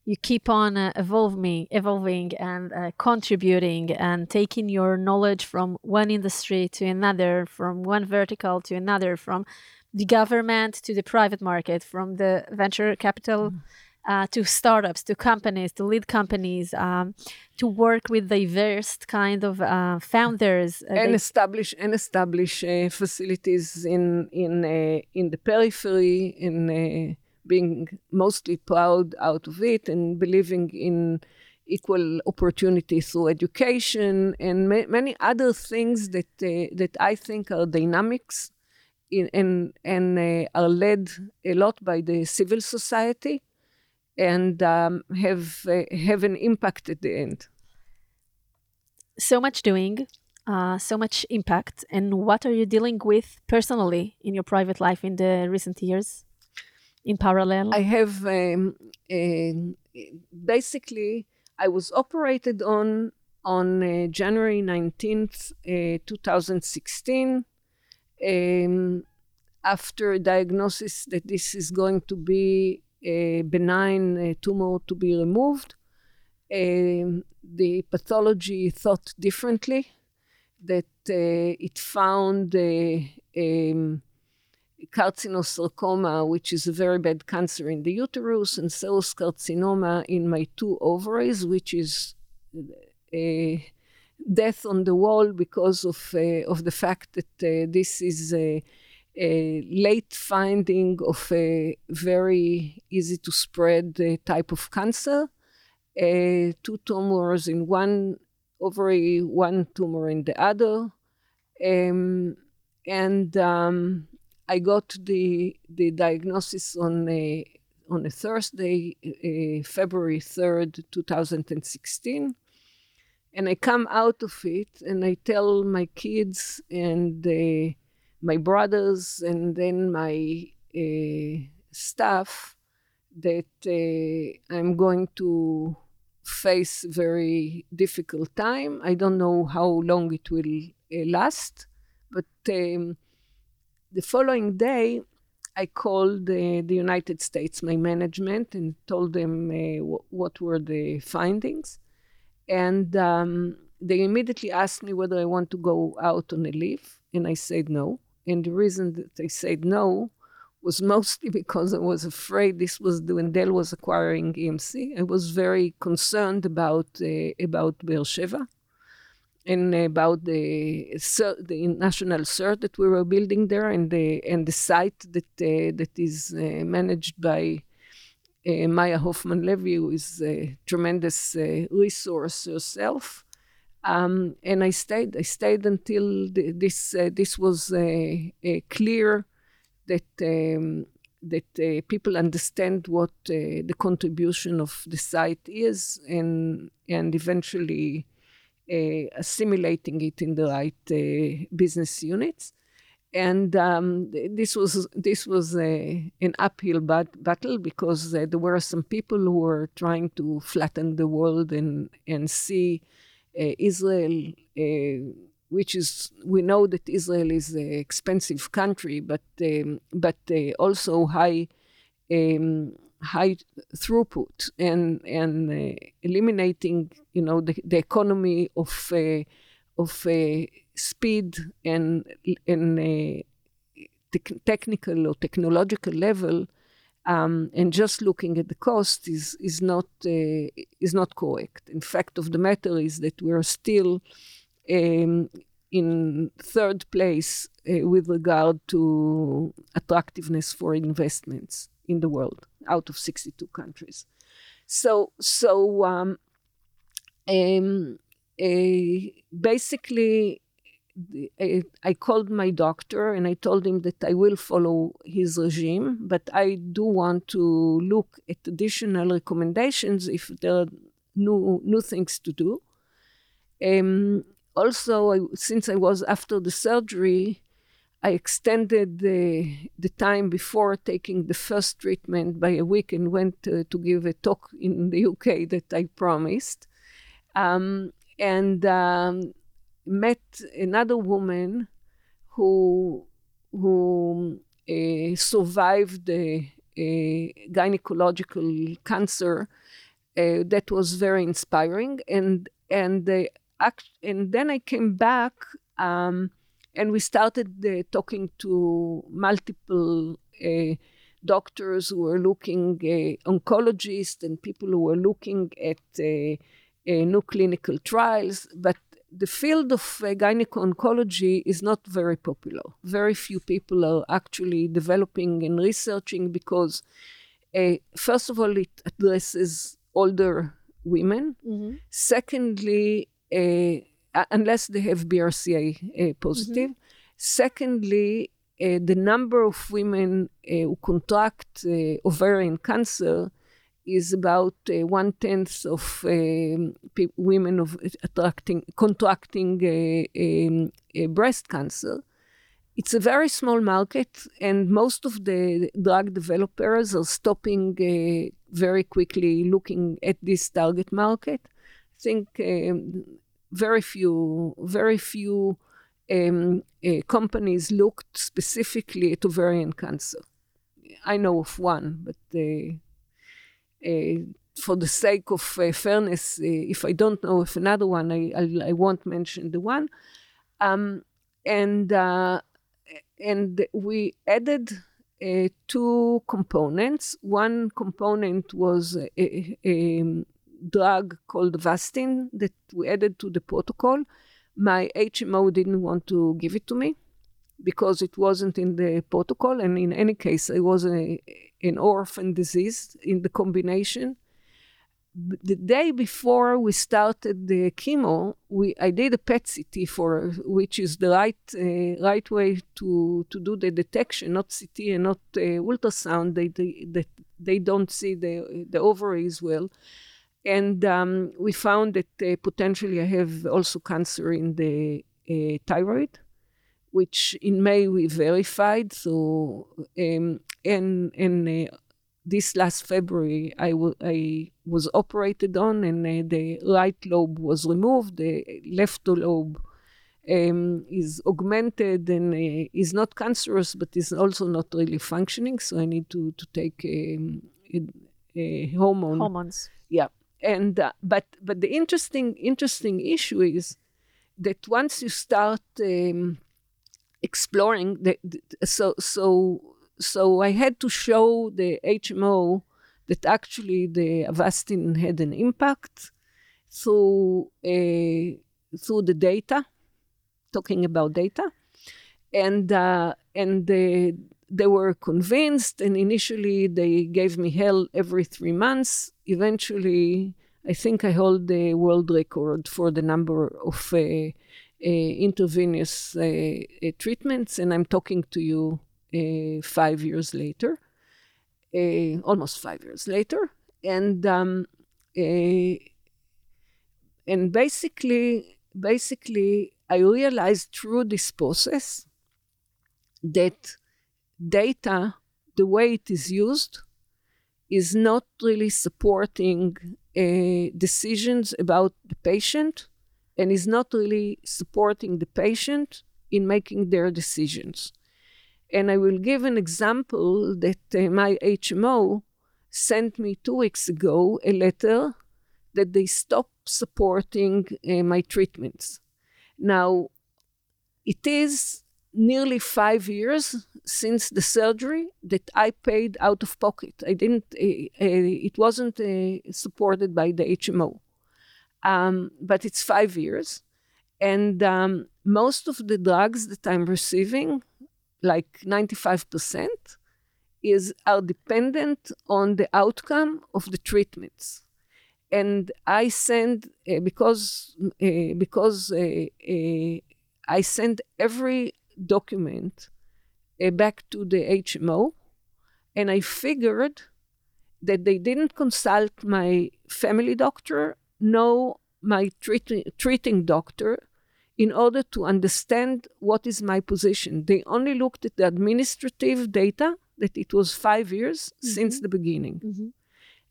you keep on uh, evolving, evolving, and uh, contributing, and taking your knowledge from one industry to another, from one vertical to another, from the government to the private market, from the venture capital. Mm uh, to startups, to companies, to lead companies, um, to work with diverse kind of uh, founders, uh, and they... establish and establish uh, facilities in in uh, in the periphery, in uh, being mostly proud out of it, and believing in equal opportunity through education and ma- many other things that that I think are dynamics. In, and and are led a lot by the civil society and um, have uh, have an impact at the end. So much doing, uh, so much impact, and what are you dealing with personally in your private life in the recent years? In parallel, I have um, basically I was operated on on uh, January nineteenth, uh, two thousand sixteen. Um, after a diagnosis that this is going to be a benign tumor to be removed. Um, the pathology thought differently, that uh, it found um, carcinosarcoma, which is a very bad cancer in the uterus, and serous carcinoma in my two ovaries, which is a death on the wall because of uh, of the fact that uh, this is a a late finding of a very easy to spread uh, type of cancer. Uh, two tumors in one ovary, one tumor in the other. Um, and um, I got the, the diagnosis on a, on a Thursday, uh, February 3rd, 2016. And I come out of it and I tell my kids and uh, my brothers and then my uh, staff that uh, I'm going to face very difficult time. I don't know how long it will uh, last, but um, the following day, I called the United States, my management, and told them w- what were the findings. And um, they immediately asked me whether I want to go out on a leave, and I said no. And the reason that I said no was mostly because I was afraid this was when Dell was acquiring EMC. I was very concerned about uh, about Beersheba and about the the national CERT that we were building there and the and the site that uh, that is uh, managed by uh, Maya Hoffman Levy, who is a tremendous uh, resource herself. Um, and I stayed. I stayed until the, this uh, this was clear that um, that uh, people understand what uh, the contribution of the site is, and and eventually uh, assimilating it in the right business units and um, this was this was a, an uphill bat- battle because uh, there were some people who were trying to flatten the world and and see uh, Israel, uh, which is we know that Israel is an expensive country, but um, but uh, also high. Um, high throughput and and uh, eliminating you know the, the economy of uh, of speed and and te- technical or technological level, um, and just looking at the cost is is not uh, is not correct. In fact, of the matter is that we are still um, in third place uh, with regard to attractiveness for investments in the world out of 62 countries. So so um, um, uh, basically I, I called my doctor and I told him that I will follow his regime, but I do want to look at additional recommendations if there are new new things to do. Um, also, I, since I was after the surgery, I extended the, the time before taking the first treatment by a week and went uh, to give a talk in the UK that I promised. Um, and um, met another woman who who uh, survived a, a, gynecological cancer uh, that was very inspiring. And and uh, act, and then I came back um, and we started talking to multiple uh, doctors who were looking uh, oncologists and people who were looking at new clinical trials. But the field of uh, gynecology is not very popular. Very few people are actually developing and researching because, uh, first of all, it addresses older women. Mm-hmm. Secondly, uh, unless they have BRCA uh, positive. Mm-hmm. Secondly, uh, the number of women uh, who contract ovarian cancer is about uh, one tenth of um, women of attracting contracting uh, um, breast cancer. It's a very small market, and most of the drug developers are stopping uh, very quickly looking at this target market. I think um, very few, very few um, uh, companies looked specifically at ovarian cancer. I know of one, but uh, uh, for the sake of uh, fairness, uh, if I don't know of another one, I, I, I won't mention the one. Um, and and we added uh, two components. One component was a, a, a, drug called Avastin that we added to the protocol. My HMO didn't want to give it to me because it wasn't in the protocol, and in any case, it was a, an orphan disease in the combination. The day before we started the chemo, we I did a PET CT for which is the right uh, right way to to do the detection, not CT and not uh, ultrasound. They, they they they don't see the the ovaries well, and um, we found that uh, potentially I have also cancer in the uh, thyroid which in May we verified. So, um, and, and uh, this last February, I, w- I was operated on, and uh, the right lobe was removed. The left lobe um, is augmented and uh, is not cancerous, but is also not really functioning. So I need to to take um, a, a hormone. Hormones. Yeah, and uh, but but the interesting interesting issue is that once you start um, exploring the, the, so so so I had to show the HMO that actually the Avastin had an impact through uh, through the data, talking about data, and uh, and they, they were convinced. And initially, they gave me hell every three months. Eventually, I think I hold the world record for the number of uh, intravenous uh, uh, treatments, and I'm talking to you uh, five years later, almost five years later, and um, and basically, basically, I realized through this process that data, the way it is used, is not really supporting uh, decisions about the patient and is not really supporting the patient in making their decisions. And I will give an example that uh, my HMO sent me two weeks ago a letter that they stopped supporting uh, my treatments. Now, it is nearly five years since the surgery that I paid out of pocket. I didn't. Uh, uh, it wasn't uh, supported by the HMO, um, but it's five years, and um, most of the drugs that I'm receiving, like ninety-five percent, is are dependent on the outcome of the treatments. And I send uh, because uh, because uh, I send every document back to the HMO, and I figured that they didn't consult my family doctor, no my treating, treating doctor, in order to understand what is my position. They only looked at the administrative data that it was five years mm-hmm. since the beginning. Mm-hmm.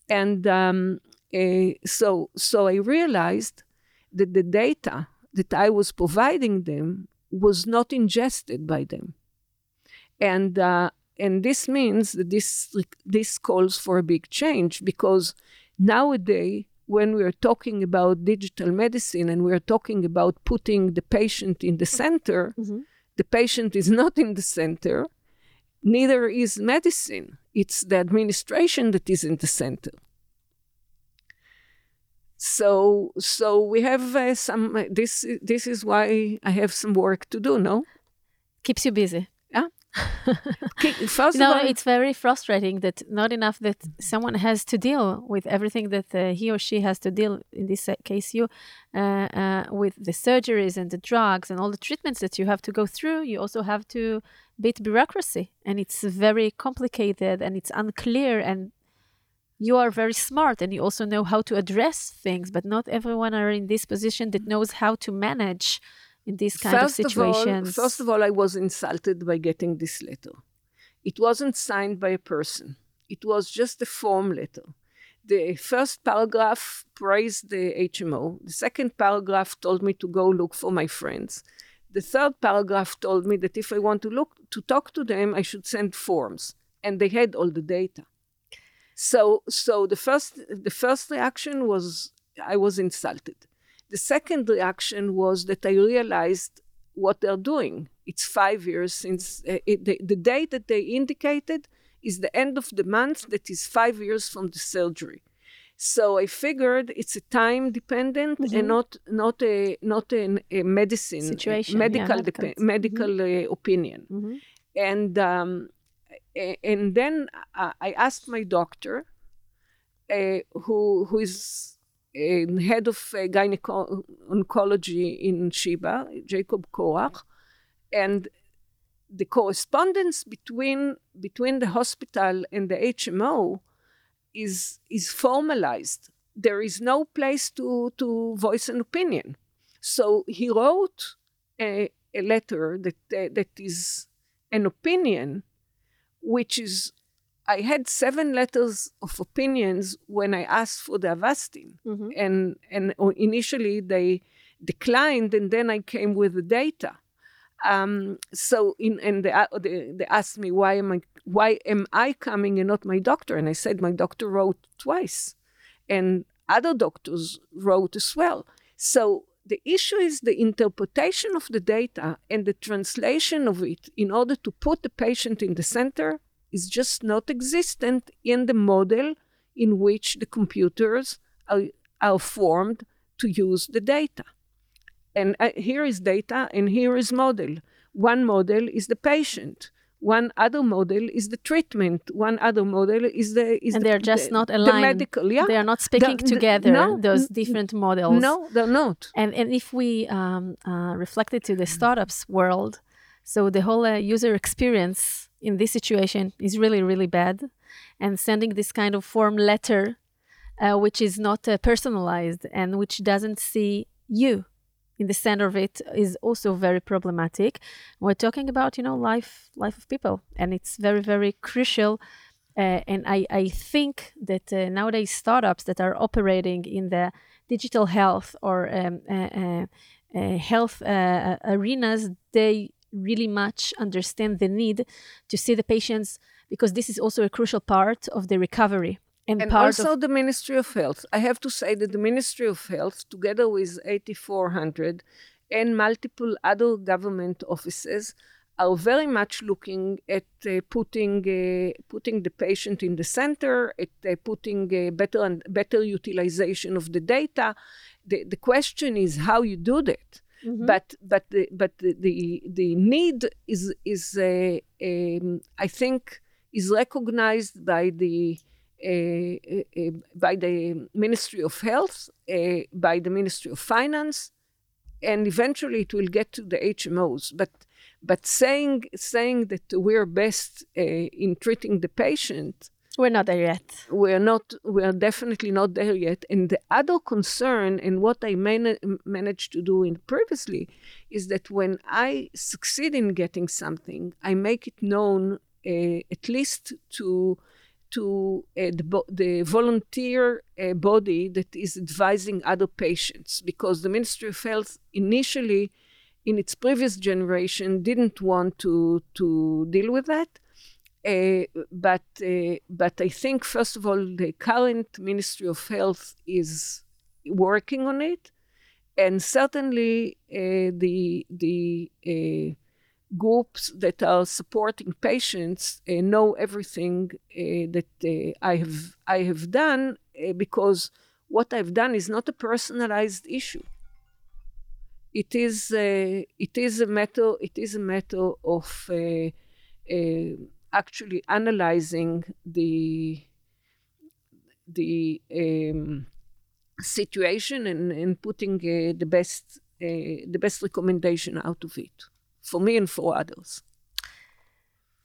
And um, uh, so, so I realized that the data that I was providing them was not ingested by them, and uh, and this means that this this calls for a big change because nowadays when we are talking about digital medicine and we are talking about putting the patient in the center, mm-hmm. the patient is not in the center. Neither is medicine. It's the administration that is in the center. So so we have uh, some. Uh, this this is why I have some work to do. No, keeps you busy. First no, all, it's very frustrating that not enough that someone has to deal with everything that uh, he or she has to deal. In this case, you uh, uh, with the surgeries and the drugs and all the treatments that you have to go through. You also have to beat bureaucracy, and it's very complicated and it's unclear and you are very smart and you also know how to address things, but not everyone are in this position that knows how to manage in these kind first of situations. Of all, first of all, I was insulted by getting this letter. It wasn't signed by a person. It was just a form letter. The first paragraph praised the HMO. The second paragraph told me to go look for my friends. The third paragraph told me that if I want to look to talk to them, I should send forms, and they had all the data. So so the first the first reaction was I was insulted. The second reaction was that I realized what they're doing. It's five years since uh, it, the, the date that they indicated is the end of the month that is five years from the surgery. So I figured it's a time dependent mm-hmm. and not not a not a, a medicine situation, medical yeah, medical, medical mm-hmm. uh, opinion. Mm-hmm. And um, and then I asked my doctor, uh, who who is head of uh, gynecology in Sheba, Jacob Korach, and the correspondence between between the hospital and the HMO is is formalized. There is no place to to voice an opinion. So he wrote a, a letter that uh, that is an opinion which is I had seven letters of opinions when I asked for the Avastin, mm-hmm. and and initially they declined, and then I came with the data. Um, so in and they, uh, they, they asked me why am I why am I coming and not my doctor, and I said my doctor wrote twice, and other doctors wrote as well. So the issue is the interpretation of the data and the translation of it in order to put the patient in the center is just not existent in the model in which the computers are, are formed to use the data. And uh, here is data and here is model. One model is the patient. One other model is the treatment. One other model is the is and the, they're just the, not aligned. The medical, yeah. They are not speaking The- the- together. no, those different models. No, they're not. And and if we um, uh, reflect it to the startups world, so the whole uh, user experience in this situation is really really bad, and sending this kind of form letter, uh, which is not uh, personalized and which doesn't see you in the center of it is also very problematic. We're talking about you know life life of people, and it's very very crucial. Uh, and I, I think that uh, nowadays startups that are operating in the digital health or um, uh, uh, health arenas, they really much understand the need to see the patients because this is also a crucial part of the recovery and, And also of the Ministry of Health. I have to say that the Ministry of Health, together with 8400 and multiple other government offices, are very much looking at uh, putting uh, putting the patient in the center, at uh, putting uh, better and better utilization of the data. The, the question is how you do that. Mhm. But but the, but the, the the need is is uh, um, I think is recognized by the uh, uh, by the Ministry of Health, by the Ministry of Finance, and eventually it will get to the HMOs. But but saying saying that we're best uh, in treating the patient, we're not there yet. we're not we're definitely not there yet. And the other concern and what i man- managed to do in previously is that when i succeed in getting something i make it known uh, at least to to uh, the, bo- the volunteer uh, body that is advising other patients. Because the ministry of health initially in its previous generation didn't want to to deal with that but but I think first of all the current Ministry of Health is working on it, and certainly uh, the the uh, groups that are supporting patients uh, know everything uh, that uh, I have I have done uh, because what I've done is not a personalized issue. It is it is a matter it is a matter of actually analyzing the the um, situation and, and putting uh, the best uh, the best recommendation out of it for me and for others.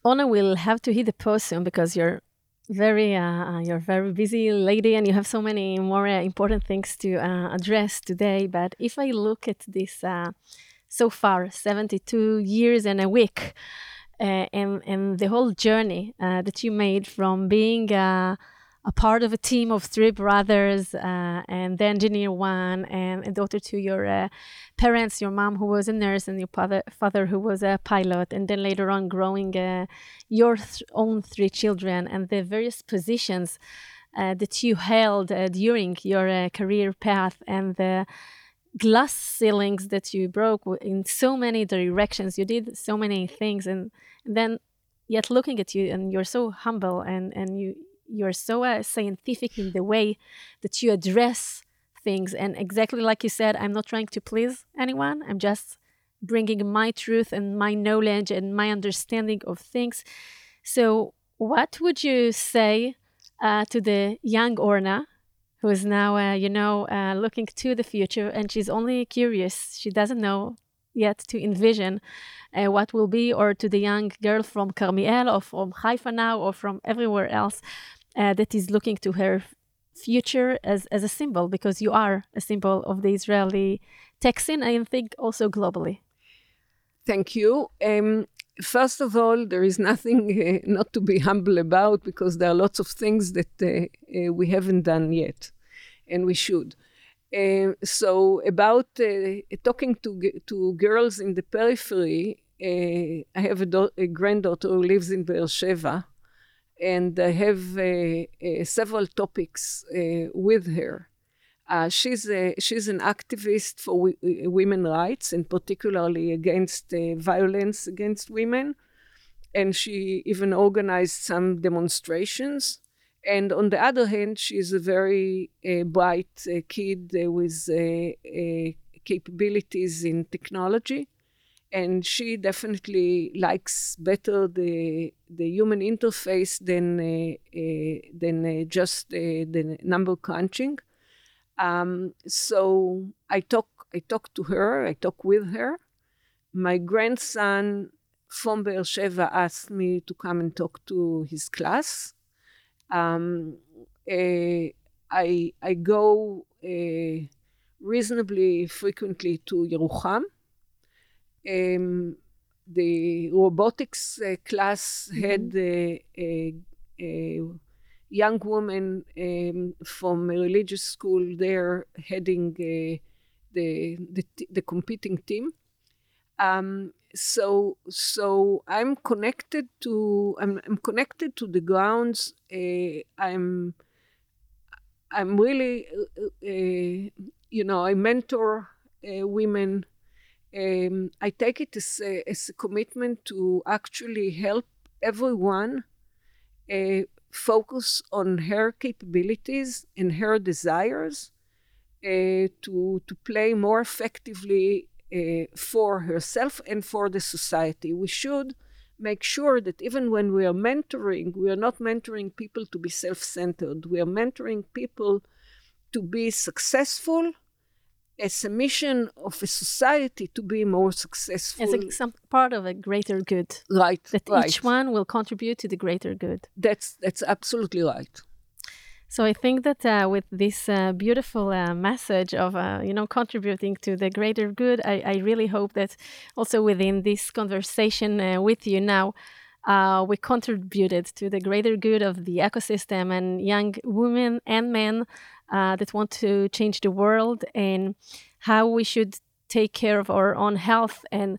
Orna will have to hit the post soon because you're very uh, you're very busy lady and you have so many more uh, important things to uh, address today. But if I look at this uh, so far, 72 years and a week, uh, and and the whole journey uh, that you made from being uh, a part of a team of three brothers uh, and the engineer one and a daughter to your uh, parents, your mom who was a nurse and your father, father who was a pilot, and then later on growing uh, your th- own three children and the various positions uh, that you held uh, during your uh, career path and the glass ceilings that you broke in so many directions. You did so many things, and, then yet looking at you, and you're so humble and and you you're so uh, scientific in the way that you address things. And exactly like you said, I'm not trying to please anyone. I'm just bringing my truth and my knowledge and my understanding of things. So, what would you say uh, to the young Orna, who is now, uh, you know, uh, looking to the future and she's only curious? She doesn't know yet to envision uh, what will be, or to the young girl from Carmiel or from Haifa now or from everywhere else uh, that is looking to her future as, as a symbol, because you are a symbol of the Israeli scene, I think also globally. Thank you. Um, first of all, there is nothing uh, not to be humble about because there are lots of things that uh, uh, we haven't done yet, and we should. Uh, so about uh, talking to to girls in the periphery, uh, I have a, a granddaughter who lives in Beer and I have several topics with her. Uh, she's a, she's an activist for w- women rights and particularly against uh, violence against women. and she even organized some demonstrations. And on the other hand, she's a very uh, bright uh, kid uh, with uh, capabilities in technology. And she definitely likes better the, the human interface than, than just the number crunching. Um, so I talk, I talk to her, I talk with her. My grandson from Beersheba asked me to come and talk to his class. Um, uh, I, I go uh, reasonably frequently to Yerucham. Um, the robotics uh, class mm-hmm. had young woman um, from a religious school there heading uh, the, the, the competing team. Um, so so I'm connected to I'm, I'm connected to the grounds. Uh, I'm I'm really uh, uh, you know I mentor uh, women. Um, I take it as a, as a commitment to actually help everyone uh, focus on her capabilities and her desires uh, to to play more effectively uh, for herself and for the society. We should make sure that even when we are mentoring, we are not mentoring people to be self centered. We are mentoring people to be successful as a mission of a society to be more successful. As a, some part of a greater good. Right. That right. each one will contribute to the greater good. That's, that's absolutely right. So I think that uh, with this uh, beautiful uh, message of uh, you know contributing to the greater good, I, I, really hope that also within this conversation uh, with you now, uh, we contributed to the greater good of the ecosystem and young women and men that want to change the world and how we should take care of our own health and.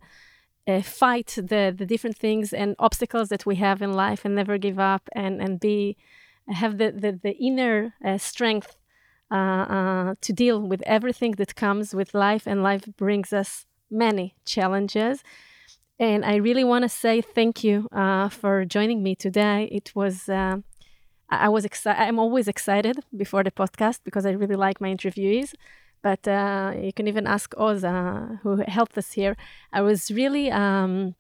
fight the, the different things and obstacles that we have in life and never give up and, and be have the, the, the inner uh, strength uh, uh, to deal with everything that comes with life, and life brings us many challenges. And I really want to say thank you uh, for joining me today. It was uh, I was excited. I'm always excited before the podcast because I really like my interviewees. But uh, you can even ask Oz, who helped us here. I was really um,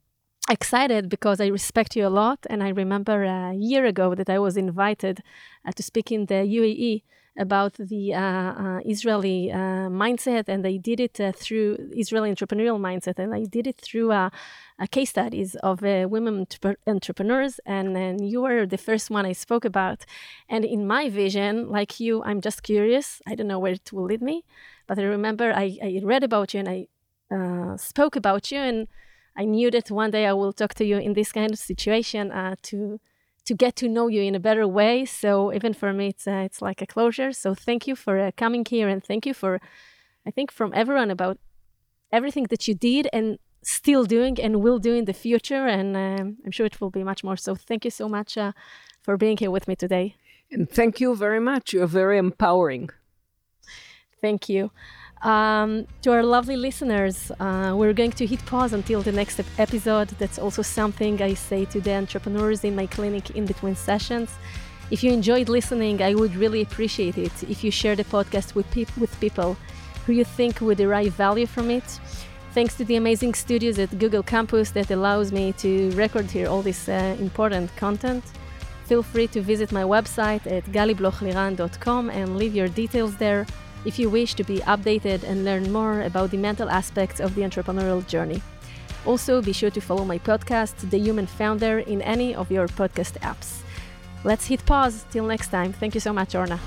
excited because I respect you a lot. And I remember a year ago that I was invited uh, to speak in the UAE about the uh, uh, Israeli uh, mindset, and I did it uh, through Israeli entrepreneurial mindset, and I did it through uh, case studies of women entrepreneurs. And then you were the first one I spoke about. And in my vision, like you, I'm just curious. I don't know where it will lead me, but I remember I, I read about you and I spoke about you and I knew that one day I will talk to you in this kind of situation uh, to to get to know you in a better way. So even for me, it's uh, it's like a closure. So thank you for uh, coming here, and thank you for, I think, from everyone about everything that you did and still doing and will do in the future. And um, I'm sure it will be much more. So thank you so much uh, for being here with me today. And thank you very much. You're very empowering. Thank you. Um, to our lovely listeners, uh, we're going to hit pause until the next episode. That's also something I say to the entrepreneurs in my clinic in between sessions. If you enjoyed listening, I would really appreciate it if you share the podcast with, pe- with people who you think would derive value from it. Thanks to the amazing studios at Google Campus that allows me to record here all this uh, important content. Feel free to visit my website at galiblochliran.com and leave your details there if you wish to be updated and learn more about the mental aspects of the entrepreneurial journey. Also, be sure to follow my podcast, The Human Founder, in any of your podcast apps. Let's hit pause. Till next time. Thank you so much, Orna.